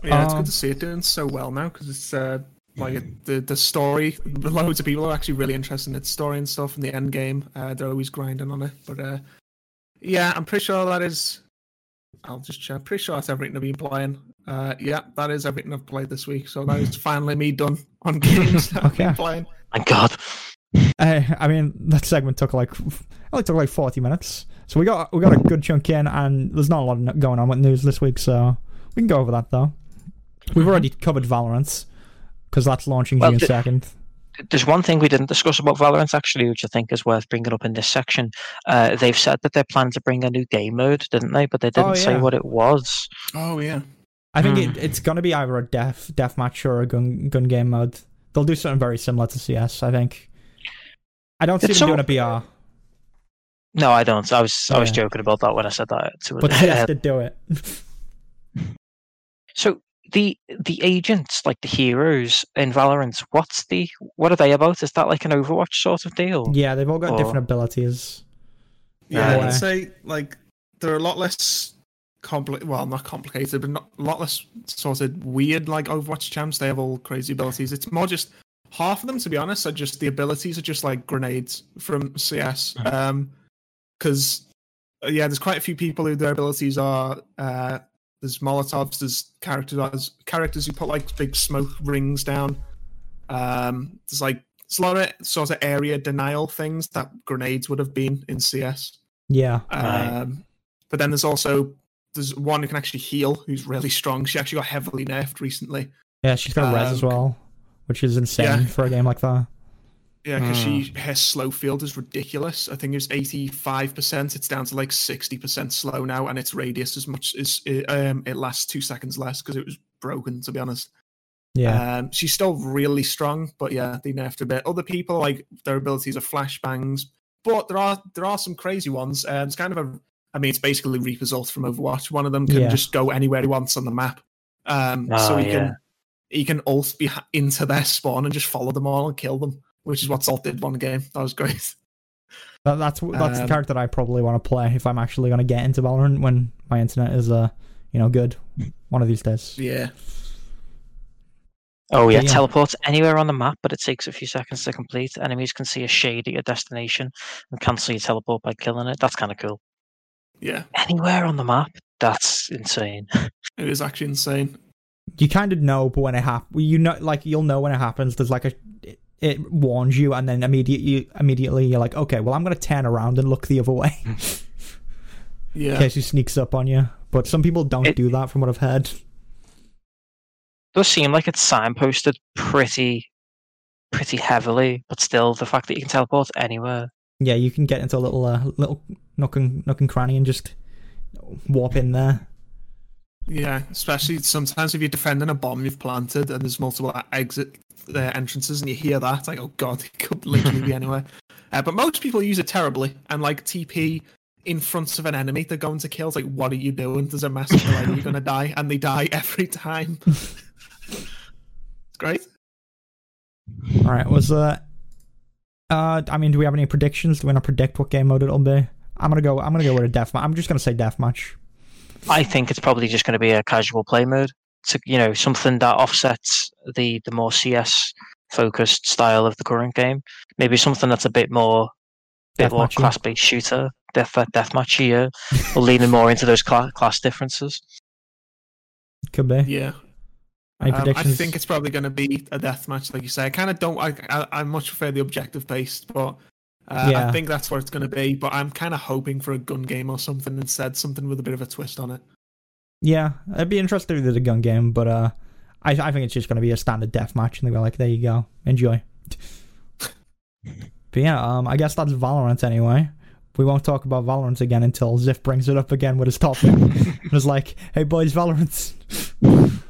Yeah, it's Um, good to see it doing so well now because it's uh, like it, the the story. Loads of people are actually really interested in its story and stuff. And the end game, uh, they're always grinding on it. But uh, yeah, I'm pretty sure that is. I'll just check. I'm pretty sure that's everything I've been playing. Uh, yeah, that is everything I've played this week. So that is finally me done on games that I've been Okay. playing. Thank God. Uh, I mean, that segment took like only took like forty minutes, so we got we got a good chunk in, and there's not a lot going on with news this week, so we can go over that though. We've already covered Valorant because that's launching Well, June the- second. There's one thing we didn't discuss about Valorant actually, which I think is worth bringing up in this section. Uh, they've said that they're planning to bring a new game mode, didn't they? But they didn't Oh, say what it was. Oh yeah. I think Hmm. it, it's gonna be either a death death match or a gun gun game mode. They'll do something very similar to CS, I think. I don't see It's them so- doing a BR, No, I don't. I was I was joking about that when I said that to but CS did uh, do it. So the the agents, like the heroes in Valorant, what's the what are they about? Is that like an Overwatch sort of deal? yeah, they've all got Or- different abilities. Yeah, I'd say like they're a lot less compli Well, not complicated, but not a lot less sort of weird. Like Overwatch champs, they have all crazy abilities. It's more just half of them, to be honest, are just the abilities are just like grenades from CS. Um, because yeah, there's quite a few people who their abilities are uh. There's Molotovs. There's characters characters who put like big smoke rings down. Um, there's like there's a lot of sort of area denial things that grenades would have been in CS. Yeah, Right. Um, but then there's also there's one who can actually heal, who's really strong. She actually got heavily nerfed recently. yeah, she's got res as Um, well, which is insane yeah. for a game like that. Yeah, because Hmm. she her slow field is ridiculous. I think it's eighty five percent. It's down to like sixty percent slow now, and its radius as much as it, um it lasts two seconds less because it was broken. To be honest, Yeah, um, she's still really strong, but yeah, they nerfed a bit. Other people like their abilities are flashbangs, but there are there are some crazy ones. Um, it's kind of a, I mean, it's basically Reaper's ult from Overwatch. One of them can Yeah. just go anywhere he wants on the map. Um, so Oh, he yeah. can he can ult be into their spawn and just follow them all and kill them, which is what Salt did one game. That was great. That, that's that's the Um, character I probably want to play if I'm actually going to get into Valorant when my internet is uh you know good one of these days. Yeah. Oh yeah, yeah. teleports anywhere on the map, but it takes a few seconds to complete. Enemies can see a shade at your destination and cancel your teleport by killing it. That's kind of cool. Yeah. Anywhere on the map, that's insane. It is actually insane. You kind of know, but when it happens, you know, like you'll know when it happens. There's like a it, it warns you, and then immediately immediately you're like, okay, well I'm going to turn around and look the other way in Yeah. case he sneaks up on you. But some people don't It- do that, from what I've heard. does seem like it's signposted pretty, pretty heavily, but still, the fact that you can teleport anywhere. Yeah, you can get into a little uh, little nook and, nook and cranny and just warp in there. Yeah, especially sometimes if you're defending a bomb you've planted and there's multiple exit uh, entrances and you hear that, like, oh god, it could literally be anywhere. Uh, but most people use it terribly and like TP in front of an enemy they're going to kill. It's like, what are you doing? There's a massive delay, you're gonna die, and they die every time. it's great. All right, was uh, uh, I mean, do we have any predictions? Do we want to predict what game mode it'll be? I'm gonna go. I'm gonna go with a deathmatch. I'm just gonna say deathmatch. I think it's probably just going to be a casual play mode. To you know, something that offsets the the more CS focused style of the current game. Maybe something that's a bit more, bit more Deathmatchy. class based shooter, death deathmatchy, yeah, or leaning more into those cla- class differences. Could be. Yeah. Any Um, I think it's probably going to be a death match, like you say. I kind of don't. I, I I much prefer the objective based, but uh, Yeah. I think that's where it's going to be. But I'm kind of hoping for a gun game or something instead, something with a bit of a twist on it. Yeah, it'd be interesting if there's a gun game, but uh, I I think it's just gonna be a standard deathmatch, and they go like, there you go, enjoy. but yeah, um, I guess that's Valorant anyway. We won't talk about Valorant again until Ziff brings it up again with his topic. it was like, hey boys, Valorant.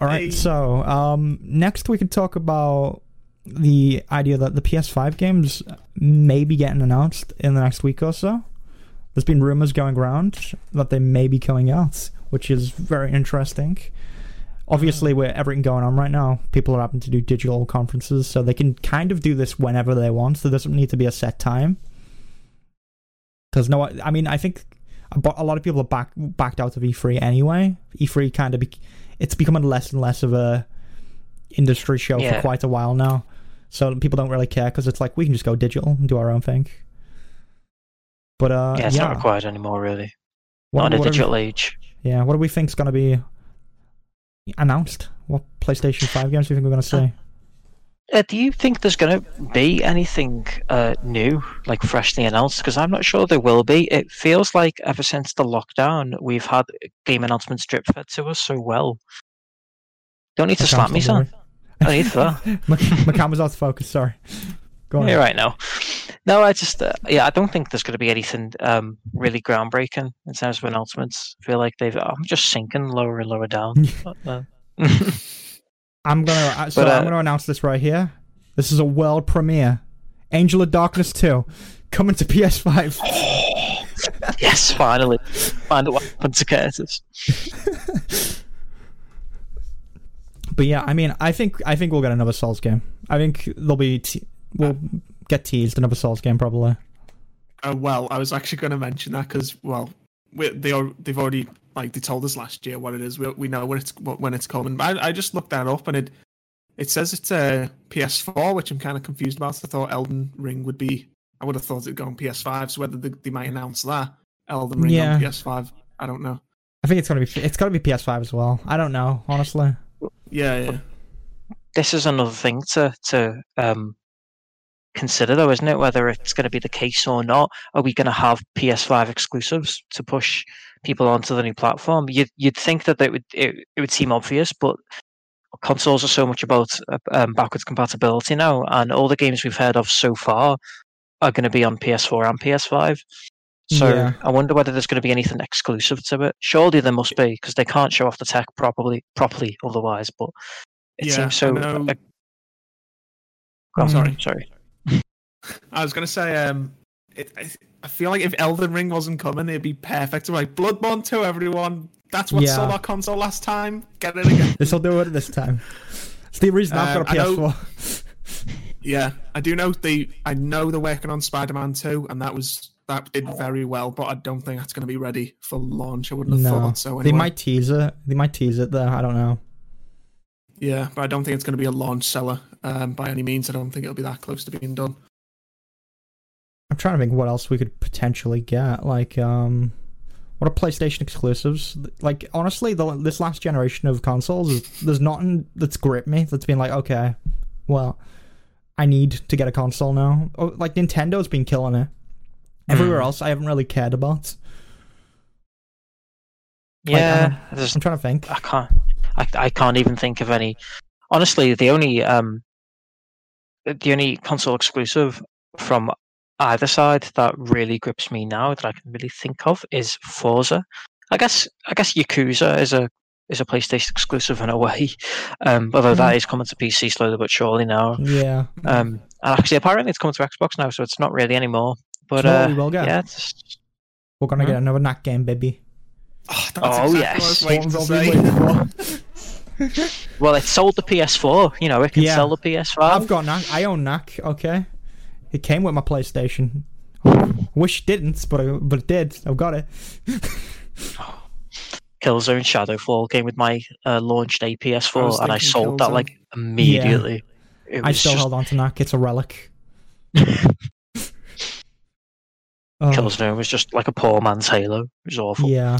All right, Hey. so um, next we could talk about the idea that the PS5 games may be getting announced in the next week or so. There's been rumors going around that they may be coming out, which is very interesting. Obviously, with everything going on right now, people are having to do digital conferences, so they can kind of do this whenever they want. So there doesn't need to be a set time. Because no, I mean, I think a a lot of people are back backed out of E3 anyway. E3 kind of be, it's becoming less and less of a industry show for quite a while now. So people don't really care because it's like we can just go digital and do our own thing. But uh, yeah, it's yeah, not required anymore, really. What- not in a do we- digital age. yeah, what do we think's going to be announced? What PlayStation 5 games do you think we're going to see? Uh, do you think there's going to be anything uh, new, like freshly announced? Because I'm not sure there will be. It feels like ever since the lockdown, we've had game announcements drip fed to us so well. Don't need to slap me, son. I need that. my, my camera's out of focus, sorry. Go on. You're right now. No, I just, uh, yeah, I don't think there's going to be anything um, really groundbreaking in terms of announcements. I feel like they've, I'm just sinking lower and lower down. Uh, I'm to uh, so But, uh, I'm going to announce this right here. This is a world premiere. Angel of Darkness 2 coming to PS5. yes, finally. Find out what happened to Kurtis. But yeah, I mean, I think I think we'll get another Souls game. I think there'll be te- we'll get teased another Souls game probably. Uh, well, I was actually going to mention that because, well, we, they are, they've already like they told us last year what it is. We, we know when it's when it's coming. But I, I just looked that up and it it says it's a PS4, which I'm kind of confused about. So I thought Elden Ring would be. I would have thought it'd go on PS5. So whether they, they might announce that Elden Ring Yeah. on PS5, I don't know. I think it's gonna be it's gonna be PS5 as well. I don't know honestly. Yeah, yeah, this is another thing to to um, consider, though, isn't it? Whether it's going to be the case or not. Are we going to have PS5 exclusives to push people onto the new platform? You'd you'd think that it would it, it would seem obvious, but consoles are so much about um, backwards compatibility now, and all the games we've heard of so far are going to be on PS4 and PS5. So Yeah. I wonder whether there's going to be anything exclusive to it. Surely there must be, because they can't show off the tech properly properly otherwise. But it Yeah, seems so. I know- uh, Go Sorry. sorry. I was gonna say, um, it, I, I feel like if Elden Ring wasn't coming, it'd be perfect. Like Bloodborne 2, everyone. That's what Yeah. sold our console last time. Get it again. This will do it this time. It's the reason I've Um, got a I PS4. Yeah, I do know they. I know they're working on Spider-Man 2, and that was that did very well, but I don't think that's going to be ready for launch. I wouldn't have No, thought so. Anyway. they might tease it. They might tease it there. I don't know. Yeah, but I don't think it's going to be a launch seller um, by any means. I don't think it'll be that close to being done. I'm trying to think what else we could potentially get. Like, um, what are PlayStation exclusives? Like, honestly, the, this last generation of consoles, is, there's nothing that's gripped me. That's been like, okay, well, I need to get a console now. Oh, like Nintendo's been killing it. Everywhere Hmm. else, I haven't really cared about. Yeah, there's I'm trying to think. I can't. I, I can't even think of any. Honestly, the only um, the only console exclusive from either side that really grips me now that I can really think of is Forza. I guess I guess Yakuza is a is a PlayStation exclusive in a way, um, although that Mhm. is coming to PC slowly but surely now. Yeah. Um, and actually, apparently, it's coming to Xbox now, so it's not really anymore. But Do you know what uh, we will get? yeah, it's, We're gonna Huh? get another Knack game, baby. Oh, that's Oh, exactly yes. what I was waiting to What have we say. waited for? well, it sold the PS4. You know, it can Yeah. sell the PS5. I've got Knack. I own Knack. Okay, it came with my PlayStation. Wish it didn't, but I, but it did. I've got it. Killzone Shadowfall came with my uh, launch day PS4, I and I thinking sold that like immediately. It I still just held on to Knack. It's a relic. Oh, Killzone was just like a poor man's Halo. It was awful. yeah,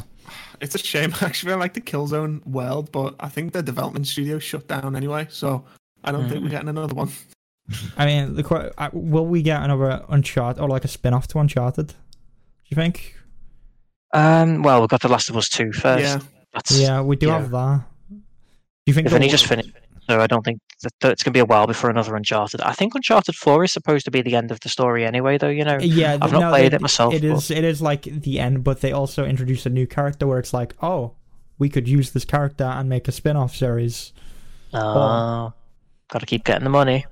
It's a shame. Actually, I like the Killzone world, but I think the development studio shut down anyway, so I don't think we're getting another one. I mean, the que- will we get another Uncharted or like a spin-off to Uncharted? Do you think? Um, well, we've got The Last of Us 2 first. Yeah, That's, Yeah, we do yeah. have that. Do you think? They've just finished, so I don't think that, that it's going to be a while before another Uncharted. I think Uncharted 4 is supposed to be the end of the story anyway, though, you know. Yeah, I've not no, played they- it myself, It but- is. It is like the end, but they also introduce a new character where it's like, oh, we could use this character and make a spin-off series. Uh, Got to keep getting the money.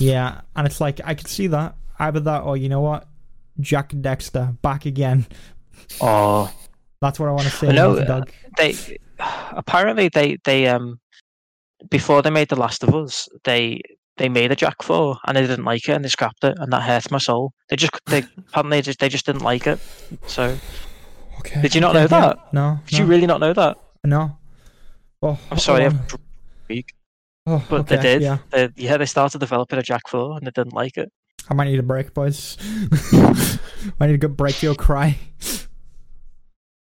Yeah, and it's like I could see that either that or you know what, Jak Daxter back again. Oh, That's what I want to see. No, uh, they apparently they they um before they made The Last of Us, they they made a Jak Four and they didn't like it and they scrapped it and that hurt my soul. They just they apparently just they just didn't like it. So Okay. did you not know that? No. did no, you really not know that? No. Oh, I'm sorry, oh, I've week, oh, but okay, they did. Yeah, They, yeah, they started developing a Jak Four and they didn't like it. I might need a break, boys. I need a good break. You'll cry.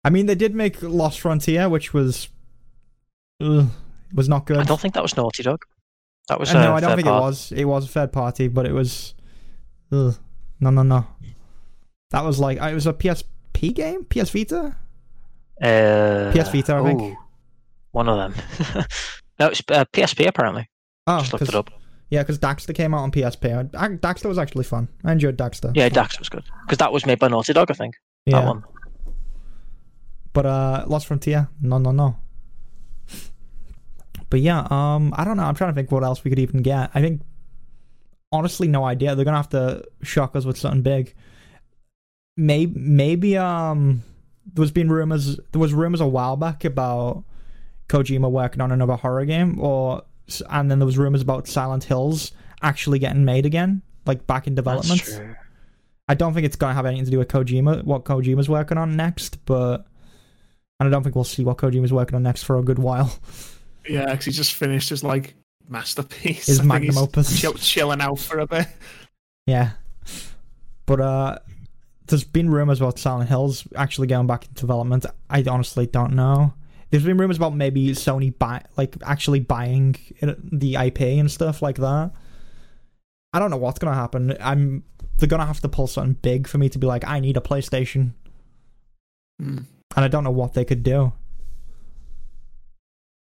I mean, they did make Lost Frontier, which was, ugh, was not good. I don't think that was Naughty Dog. That was Uh, uh, no, I don't think it was. It was a third party, but it was. Ugh. No, no, no. That was like it was a PSP game, PS Vita. Uh, PS Vita, I think. One of them. no, it's uh, PSP apparently. Oh, Just looked it up. yeah, because Daxter came out on PSP. I- Daxter was actually fun. I enjoyed Daxter. Yeah, Daxter was good because that was made by Naughty Dog, I think. yeah. That one. But uh, Lost Frontier, no, no, no. But yeah, um, I don't know. I'm trying to think what else we could even get. I think, honestly, no idea. They're gonna have to shock us with something big. Maybe, maybe um, there was been rumors. There was rumors a while back about Kojima working on another horror game, or and then there was rumors about Silent Hills actually getting made again, like back in development. I don't think it's gonna have anything to do with Kojima, what Kojima's working on next, but and I don't think we'll see what Kojima's working on next for a good while. yeah, because he just finished his like masterpiece. His I magnum opus. chill- chilling out for a bit. Yeah, but uh, there's been rumors about Silent Hills actually going back into development. I honestly don't know. There's been rumors about maybe Sony buy like actually buying the IP and stuff like that. I don't know what's gonna happen. I'm they're gonna have to pull something big for me to be like, I need a PlayStation, Hmm. and I don't know what they could do.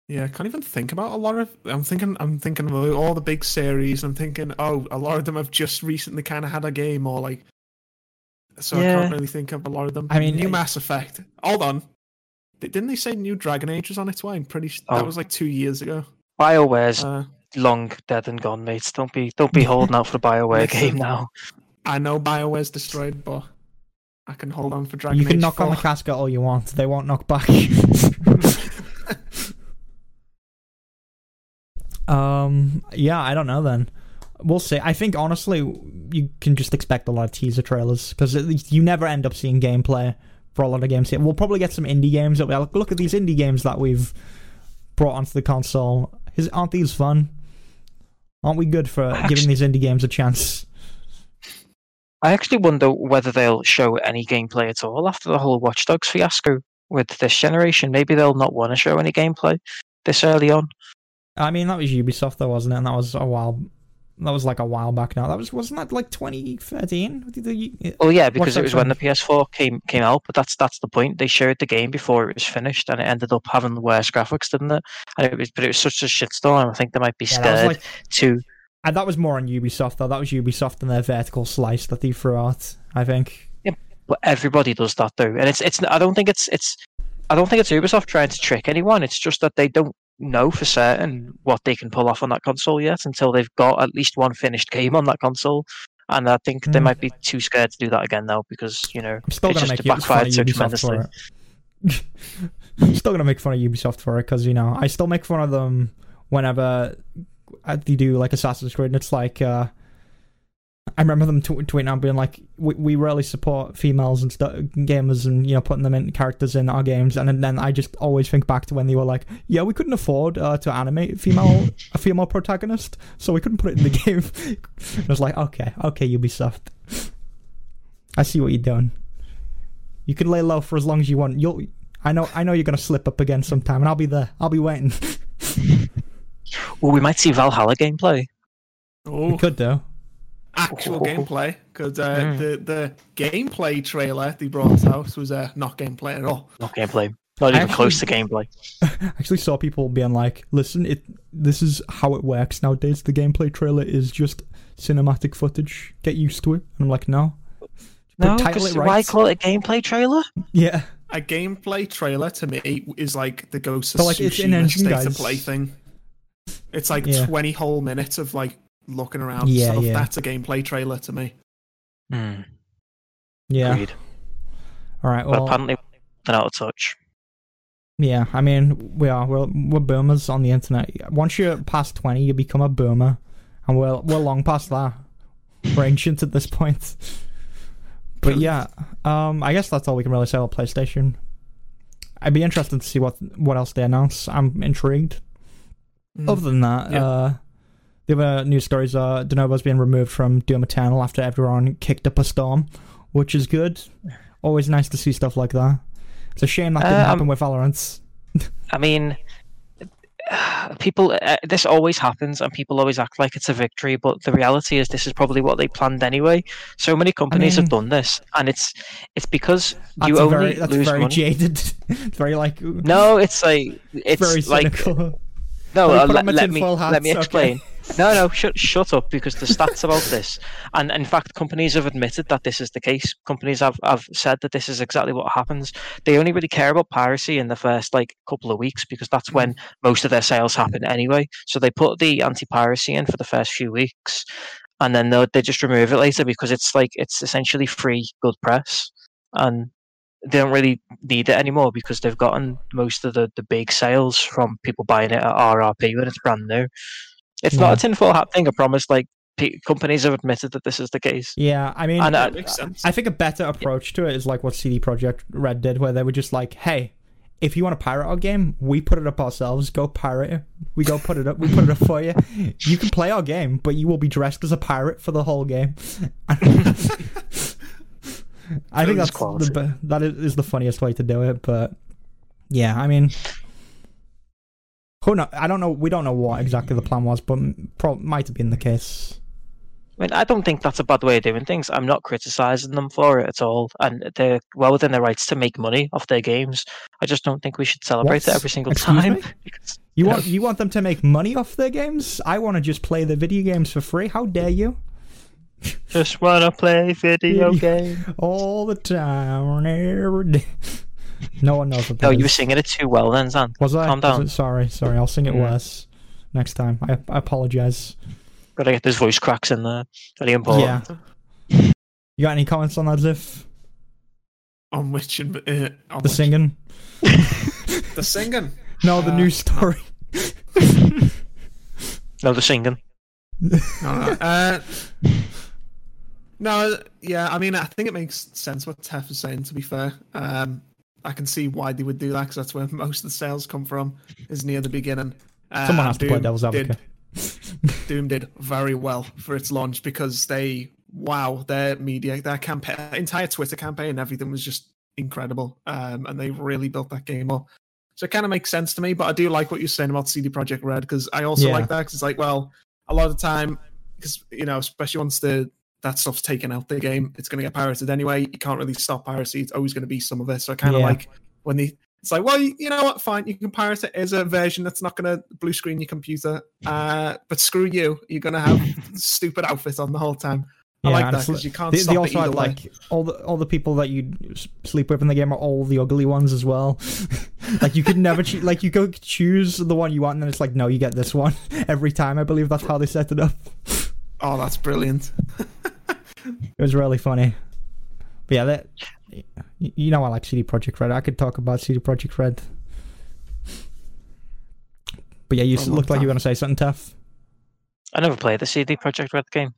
Yeah, I can't even think about a lot of. I'm thinking. I'm thinking about all the big series. I'm thinking, oh, a lot of them have just recently kind of had a game, or like. So I can't really think of a lot of them. I mean, new I- Mass Effect. Hold on, didn't they say new Dragon Age was on its way? I'm pretty. s Oh. That was like two years ago. BioWare's Uh, long dead and gone, mates. Don't be don't be holding out for the BioWare Listen. game now. I know Bioware's destroyed, but I can hold on for Dragon Age. you can Age knock on the 4. casket all you want. They won't knock back. um. Yeah, I don't know then. we'll see. I think honestly, you can just expect a lot of teaser trailers because you never end up seeing gameplay for a lot of games here. We'll probably get some indie games that we like. Look at these indie games that we've brought onto the console. Is, aren't these fun? Aren't we good for Actually- giving these indie games a chance? I actually wonder whether they'll show any gameplay at all after the whole Watch Dogs fiasco with this generation. Maybe they'll not want to show any gameplay this early on. I mean, that was Ubisoft, though, wasn't it? And that was a while. That was like a while back now. That was wasn't that like 2013? The- Well, yeah, because it was when the? PS4 came came out. But that's that's the point. They showed the game before it was finished, and it ended up having the worst graphics, didn't it? And it was, but it was such a shitstorm. I think they might be Yeah, scared like to. And that was more on Ubisoft though. That was Ubisoft and their vertical slice that they threw out. I think. But everybody does that though, and it's it's. I don't think it's it's. I don't think it's Ubisoft trying to trick anyone. It's just that they don't know for certain what they can pull off on that console yet until they've got at least one finished game on that console. And I think they Mm. might be too scared to do that again though, because you know I'm still It's gonna just make fun of backfired so Ubisoft for tremendously. it. I'm still gonna make fun of Ubisoft for it because you know I still make fun of them whenever uh, they do like Assassin's Creed. And it's like uh, I remember them tw- tweeting out being like, "We we really support females and stuff, gamers, and you know putting them in characters in our games." And then I just always think back to when they were like, "Yeah, we couldn't afford uh, to animate female a female protagonist, so we couldn't put it in the game." I was like, "Okay, okay, Ubisoft, I see what you're doing." You can lay low for as long as you want. You'll. I know. I know you're gonna slip up again sometime, and I'll be there. I'll be waiting. well, we might see Valhalla gameplay. we Oh, could do. Actual Oh. gameplay because uh, Mm. the the gameplay trailer they brought out was uh, not gameplay at all. Not gameplay. Not even Actually- close to gameplay. I actually saw people being like, "Listen, it. This is how it works nowadays. The gameplay trailer is just cinematic footage. Get used to it." And I'm like, "No, No, title 'cause why call it a gameplay trailer? yeah, A gameplay trailer to me is like the Ghost of But, like, it's in Tsushima engine, state guys. of play thing. It's like Yeah. twenty whole minutes of like looking around. Yeah, stuff. yeah. That's a gameplay trailer to me. Hmm, yeah. agreed. All right. But Well, apparently they're out of touch. yeah. I mean, we are. We're, we're boomers on the internet. Once you're past twenty, you become a boomer, and we're we're long past that. We're ancient at this point. But yeah, um, I guess that's all we can really say about PlayStation. I'd be interested to see what what else they announce. I'm intrigued. Mm. Other than that, Yeah. uh, the other news stories are Denuvo's being removed from Doom Eternal after everyone kicked up a storm, which is good. Always nice to see stuff like that. It's a shame that didn't Um, happen with Valorant. I mean, people. Uh, this always happens, and people always act like it's a victory. But the reality is, this is probably what they planned anyway. So many companies mean- have done this, and it's it's because you only very, that's lose very money. jaded. it's very like No, it's like it's very like cynical. no. Let me uh, let, let me let me okay. No, no, shut shut up because the stats about this, and in fact, companies have admitted that this is the case. Companies have, have said that this is exactly what happens. They only really care about piracy in the first like couple of weeks because that's when most of their sales happen anyway. So they put the anti-piracy in for the first few weeks, and then they they just remove it later because it's like it's essentially free good press, and they don't really need it anymore because they've gotten most of the, the big sales from people buying it at RRP when it's brand new. It's not Yeah. a tinfoil hat thing. I promise. Like pe- companies have admitted that this is the case. Yeah, I mean, And uh, makes sense. I think a better approach to it is like what CD Projekt Red did, where they were just like, "Hey, if you want to pirate our game, we put it up ourselves. Go pirate it. We go put it up. We put it up for you. You can play our game, but you will be dressed as a pirate for the whole game." I think that's quality. the that is is the funniest way to do it. But yeah, I mean, who know? I don't know. We don't know what exactly the plan was, but pro- might have been the case. I mean, I don't think that's a bad way of doing things. I'm not criticizing them for it at all, and they're well within their rights to make money off their games. I just don't think we should celebrate it every single time. because- You want you want them to make money off their games? I want to just play the video games for free. How dare you? Just wanna play video Video- game. All the time, every day. No one knows what that No, you were singing it too well, then, Zan. Was I? calm down. it? Sorry, sorry. I'll sing it worse next time. I, I apologize. Gotta get those voice cracks in there. Very important. Yeah. You got any comments on that, Ziff? on which uh, on The which- singing? the singing. No, the Uh, news story. No, the singing. Alright, uh, no, yeah, I mean, I think it makes sense what Tef is saying. To be fair, um, I can see why they would do that because that's where most of the sales come from, is near the beginning. Uh, Someone has to play Doom devil's did- advocate. Doom did very well for its launch because they, wow, their media, their campaign, entire Twitter campaign, everything was just incredible, um, and they really built that game up. So it kind of makes sense to me, but I do like what you're saying about CD Projekt Red because I also Yeah. like that because it's like, well, a lot of the time, because you know, especially once the that stuff's taken out the game, it's going to get pirated anyway. You can't really stop piracy; it's always going to be some of it. So I kind of Yeah. like when they. It's like, well, you, you know what? Fine, you can pirate it as a version that's not going to blue screen your computer. Uh, but screw you, you're going to have stupid outfit on the whole time. I like that because you can't They, stop they it also had like all the all the people that you sleep with in the game are all the ugly ones as well. like you could never choo- like you go choose the one you want, and then it's like no, you get this one every time. I believe that's how they set it up. Oh, that's brilliant. It was really funny. But yeah, that you know I like CD Projekt Red. I could talk about CD Projekt Red. But yeah, you For a s- long looked like you were gonna say something tough. I never played the CD Projekt Red game.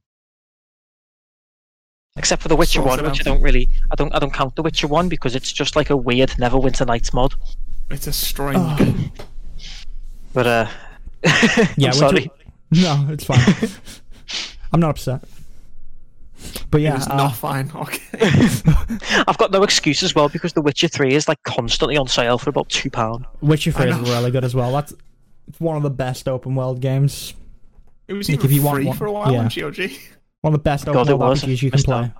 Except for the Witcher Sort one, which I don't really, I don't, I don't count the Witcher one because it's just like a weird Neverwinter Nights mod. It's a strange Oh. But uh, Yeah, I'm Witcher- sorry. No, it's fine. I'm not upset. But yeah, it's uh, not fine. Okay. I've got no excuse as well because The Witcher Three is like constantly on sale for about two pound. Witcher 3 is really good as well. That's one of the best open world games. It was Like, even if you want free one- for a while yeah. on GOG. One of the best God, open world was. RPGs you can play. out.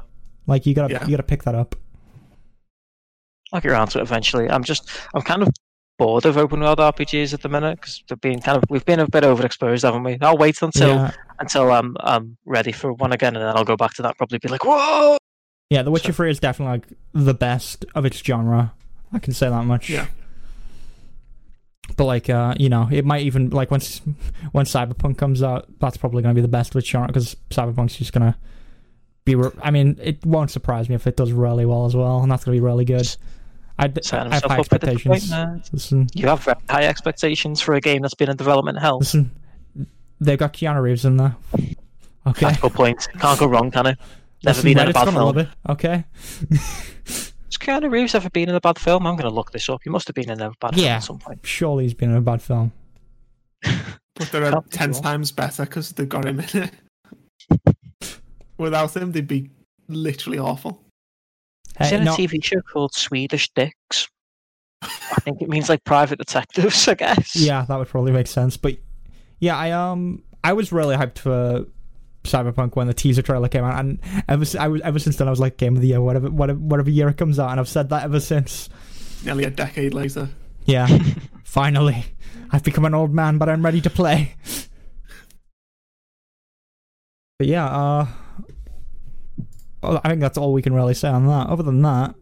Like you gotta Yeah. you gotta pick that up. I'll get around to it eventually. I'm just, I'm kind of bored of open world RPGs at the minute because they've been kind of, we've been a bit overexposed, haven't we? I'll wait until yeah, until I'm I'm ready for one again, and then I'll go back to that. Probably be like, whoa. yeah. The Witcher So- 3 is definitely like the best of its genre. I can say that much. Yeah. But like, uh, you know, it might even like once when Cyberpunk comes out, that's probably gonna be the best of its genre because Cyberpunk's just gonna be. Re- I mean, it won't surprise me if it does really well as well, and that's gonna be really good. I, d- Setting I have high up expectations. disappointment. Listen, You have very high expectations for a game that's been in development hell. listen, they've got Keanu Reeves in there. Okay. That's a good point. Can't go wrong, can it? Never Listen, been in a bad gonna love film. it. Okay. Has Keanu Reeves ever been in a bad film? I'm going to look this up. He must have been in a bad film at some point. Surely he's been in a bad film. But they're Can't ten wrong. times better because they've got him in it. Without him, they'd be literally awful. He's Hey, in a no, TV show called Swedish Dicks. I think it means like private detectives, I guess. yeah, that would probably make sense. But yeah, I um, I was really hyped for Cyberpunk when the teaser trailer came out, and ever I was ever since then I was like game of the year, whatever, whatever, whatever year it comes out, and I've said that ever since. Nearly a decade later. Yeah, finally, I've become an old man, but I'm ready to play. But yeah, uh, well, I think that's all we can really say on that. Other than that,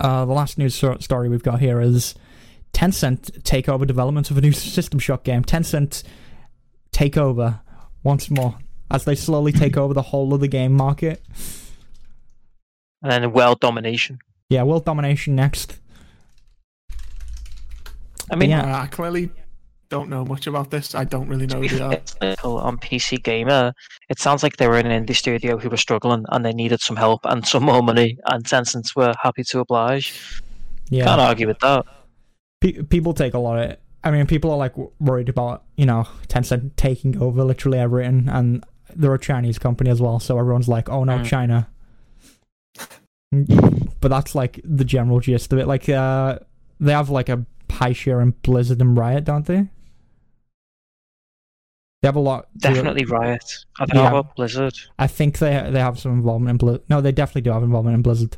uh, the last news story we've got here is Tencent take over development of a new System Shock game. Tencent take over once more as they slowly take over the whole of the game market. And then world domination. Yeah, world domination next. I mean, Yeah. Uh, clearly don't know much about this. I don't really know to who be they are. on PC Gamer, it sounds like they were in an indie studio who were struggling and they needed some help and some more money, and Tencent were happy to oblige. Yeah, Can't argue with that. Pe- people take a lot of. I mean, people are like worried about you know Tencent taking over literally everything, and they're a Chinese company as well, so everyone's like, "Oh no, Mm. China." but that's like the general gist of it. Like, uh, they have like a high share in Blizzard and Riot, don't they? They have a lot. to- Definitely Riot. I don't know Yeah. about Blizzard. I think they they have some involvement in Blizzard. No, they definitely do have involvement in Blizzard.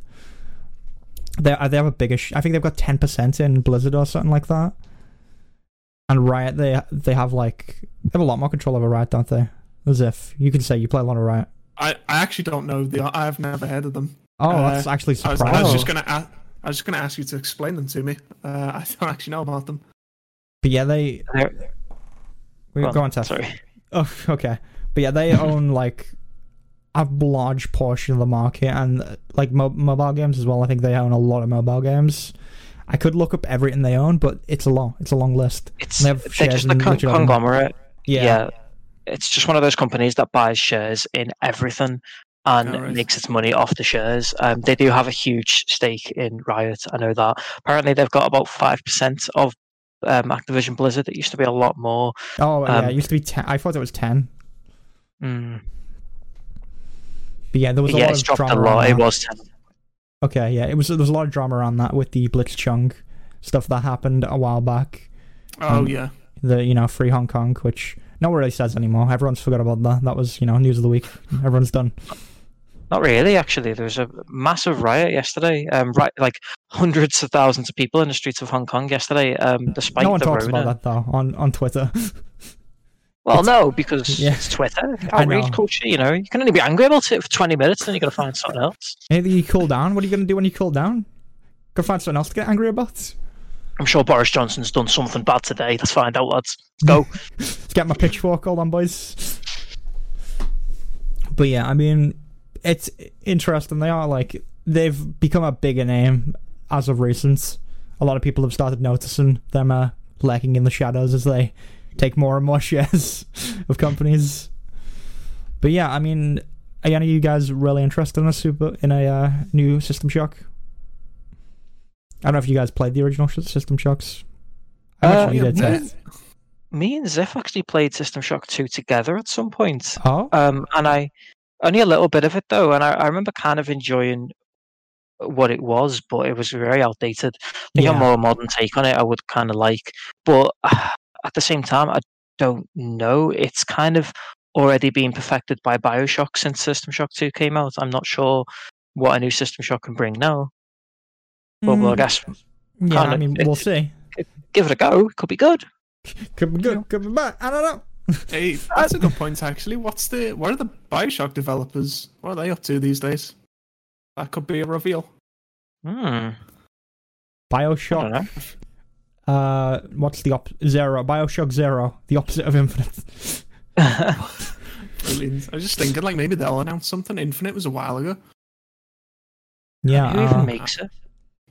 They uh, they have a bigger. Sh- I think they've got ten percent in Blizzard or something like that. And Riot, they they have like they have a lot more control over Riot, don't they? As if you can say you play a lot of Riot. I, I actually don't know. The I've never heard of them. Oh, Uh, that's actually I was. I was just gonna ask, I was just gonna ask you to explain them to me. Uh, I don't actually know about them. But yeah, they They're- we Go go on, on, Sorry. Oh, okay. But yeah, they own like a large portion of the market and like mo- mobile games as well. I think they own a lot of mobile games. I could look up everything they own, but it's a long, it's a long list. It's they they're just a con- conglomerate. Yeah, Yeah. it's just one of those companies that buys shares in everything and Oh, right. makes its money off the shares. Um, they do have a huge stake in Riot. I know that. Apparently, they've got about five percent of um, Activision Blizzard. It used to be a lot more. Oh yeah, Um, it used to be ten. I thought it was ten. Mm. But yeah, there was a Yeah, lot it's of dropped drama a lot. around It that. was ten. Okay, yeah, it was. There was a lot of drama around that with the Blitzchung stuff that happened a while back. Oh Um, yeah. The you know free Hong Kong, which no one really says anymore. Everyone's forgot about that. That was you know news of the week. Everyone's done. Not really, actually. There was a massive riot yesterday. Um, right, like hundreds of thousands of people in the streets of Hong Kong yesterday. Um, despite no one the talks Rona. about that though on on Twitter. Well, no, because Yeah. it's Twitter. Outrage know. culture, you know. You can only be angry about it for 20 minutes, then you're going to find something else. Anything you cool down? What are you gonna do when you cool down? Go find something else to get angry about. I'm sure Boris Johnson's done something bad today. Let's find out, lads. Let's go. Let's get my pitchfork. Hold on, boys. But yeah, I mean, it's interesting. They are like they've become a bigger name as of recent. A lot of people have started noticing them uh, lurking in the shadows as they take more and more shares of companies. But yeah, I mean, are any of you guys really interested in a super in a uh, new System Shock? I don't know if you guys played the original System Shocks. I Uh, you did. Ted. Me and Ziff actually played System Shock 2 together at some point. Oh, Um, and I only a little bit of it though, and I, I remember kind of enjoying what it was, but it was very outdated. I Yeah. a more modern take on it I would kind of like, but at the same time, I don't know. It's kind of already being perfected by Bioshock since System Shock 2 came out. I'm not sure what a new System Shock can bring now. But well, I Mm, guess Yeah, I mean, it- we'll see. give it a go. It could be good. Could be good, could be bad. I don't know. Hey, that's a good point actually. What's the what are the Bioshock developers? What are they up to these days? That could be a reveal. Hmm. Bioshock. Uh, what's the op? Zero. Bioshock Zero. The opposite of Infinite. Brilliant. I was just thinking like maybe they'll announce something. Infinite was a while ago. Yeah. Who even uh, makes it?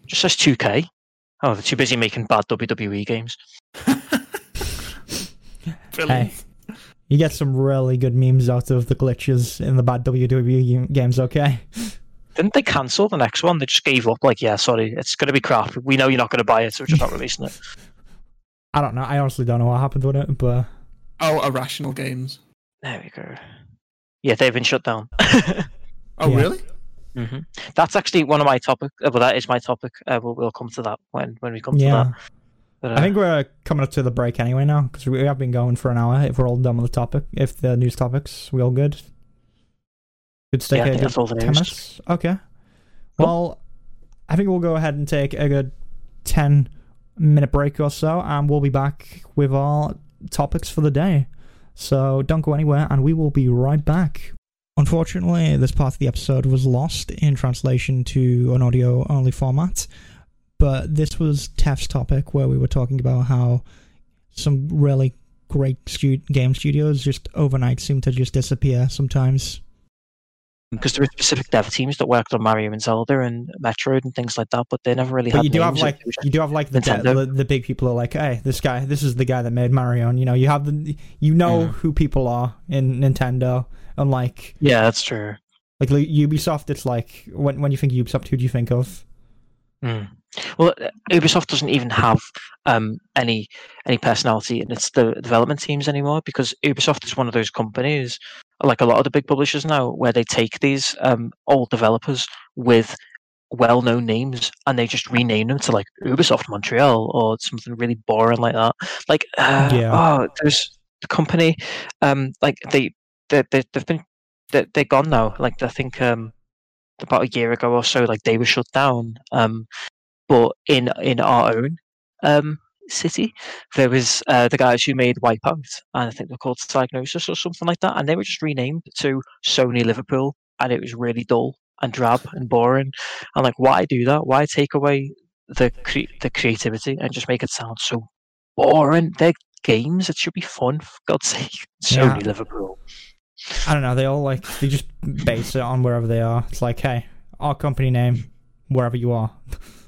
Just says 2K. Oh, they're too busy making bad WWE games. Brilliant. You get some really good memes out of the glitches in the bad WWE games. Okay. Didn't they cancel the next one? They just gave up. Like, yeah, sorry, it's going to be crap. We know you're not going to buy it, so we're just not releasing it. I don't know. I honestly don't know what happened with it, but Oh, Irrational Games. There we go. Yeah, they've been shut down. Oh Yeah. really? hmm That's actually one of my topic. Uh, well, that is my topic. Uh, we'll, we'll come to that when when we come yeah. to that. Uh, I think we're coming up to the break anyway now because we have been going for an hour. If we're all done with the topic, if the news topics, we all good. Good stay yeah, here. think good all the 10 news. minutes? Okay. Cool. Well, I think we'll go ahead and take a good 10 minute break or so, and we'll be back with our topics for the day. So don't go anywhere, and we will be right back. Unfortunately, this part of the episode was lost in translation to an audio only format, but this was Tef's topic where we were talking about how some really great stu- game studios just overnight seem to just disappear sometimes. because there are specific dev teams that worked on Mario and Zelda and Metroid and things like that, but they never really But had you do have like It was just- you do have like the, de- the the big people are like, hey, this guy, this is the guy that made Mario, and you know, you have the you know Yeah. who people are in Nintendo, and like yeah, that's true. like Ubisoft, it's like when when you think Ubisoft, who do you think of? Mm. Well, uh, Ubisoft doesn't even have um, any any personality in its the development teams anymore because Ubisoft is one of those companies, like a lot of the big publishers now, where they take these um, old developers with well-known names and they just rename them to like Ubisoft Montreal or something really boring like that. Like, uh, Yeah. oh, there's the company, um, like they they they they've been they they're gone now. Like I think um, about a year ago or so, like they were shut down. Um, but in in our own um city, there was uh, the guys who made Wipeout, and I think they're called Psygnosis or something like that, and they were just renamed to Sony Liverpool, and it was really dull and drab and boring. And like, why do that? Why take away the cre- the creativity and just make it sound so boring? They're games; it should be fun. For God's sake, Sony Yeah. Liverpool. I don't know. They all like they just base it on wherever they are. It's like, hey, our company name, wherever you are,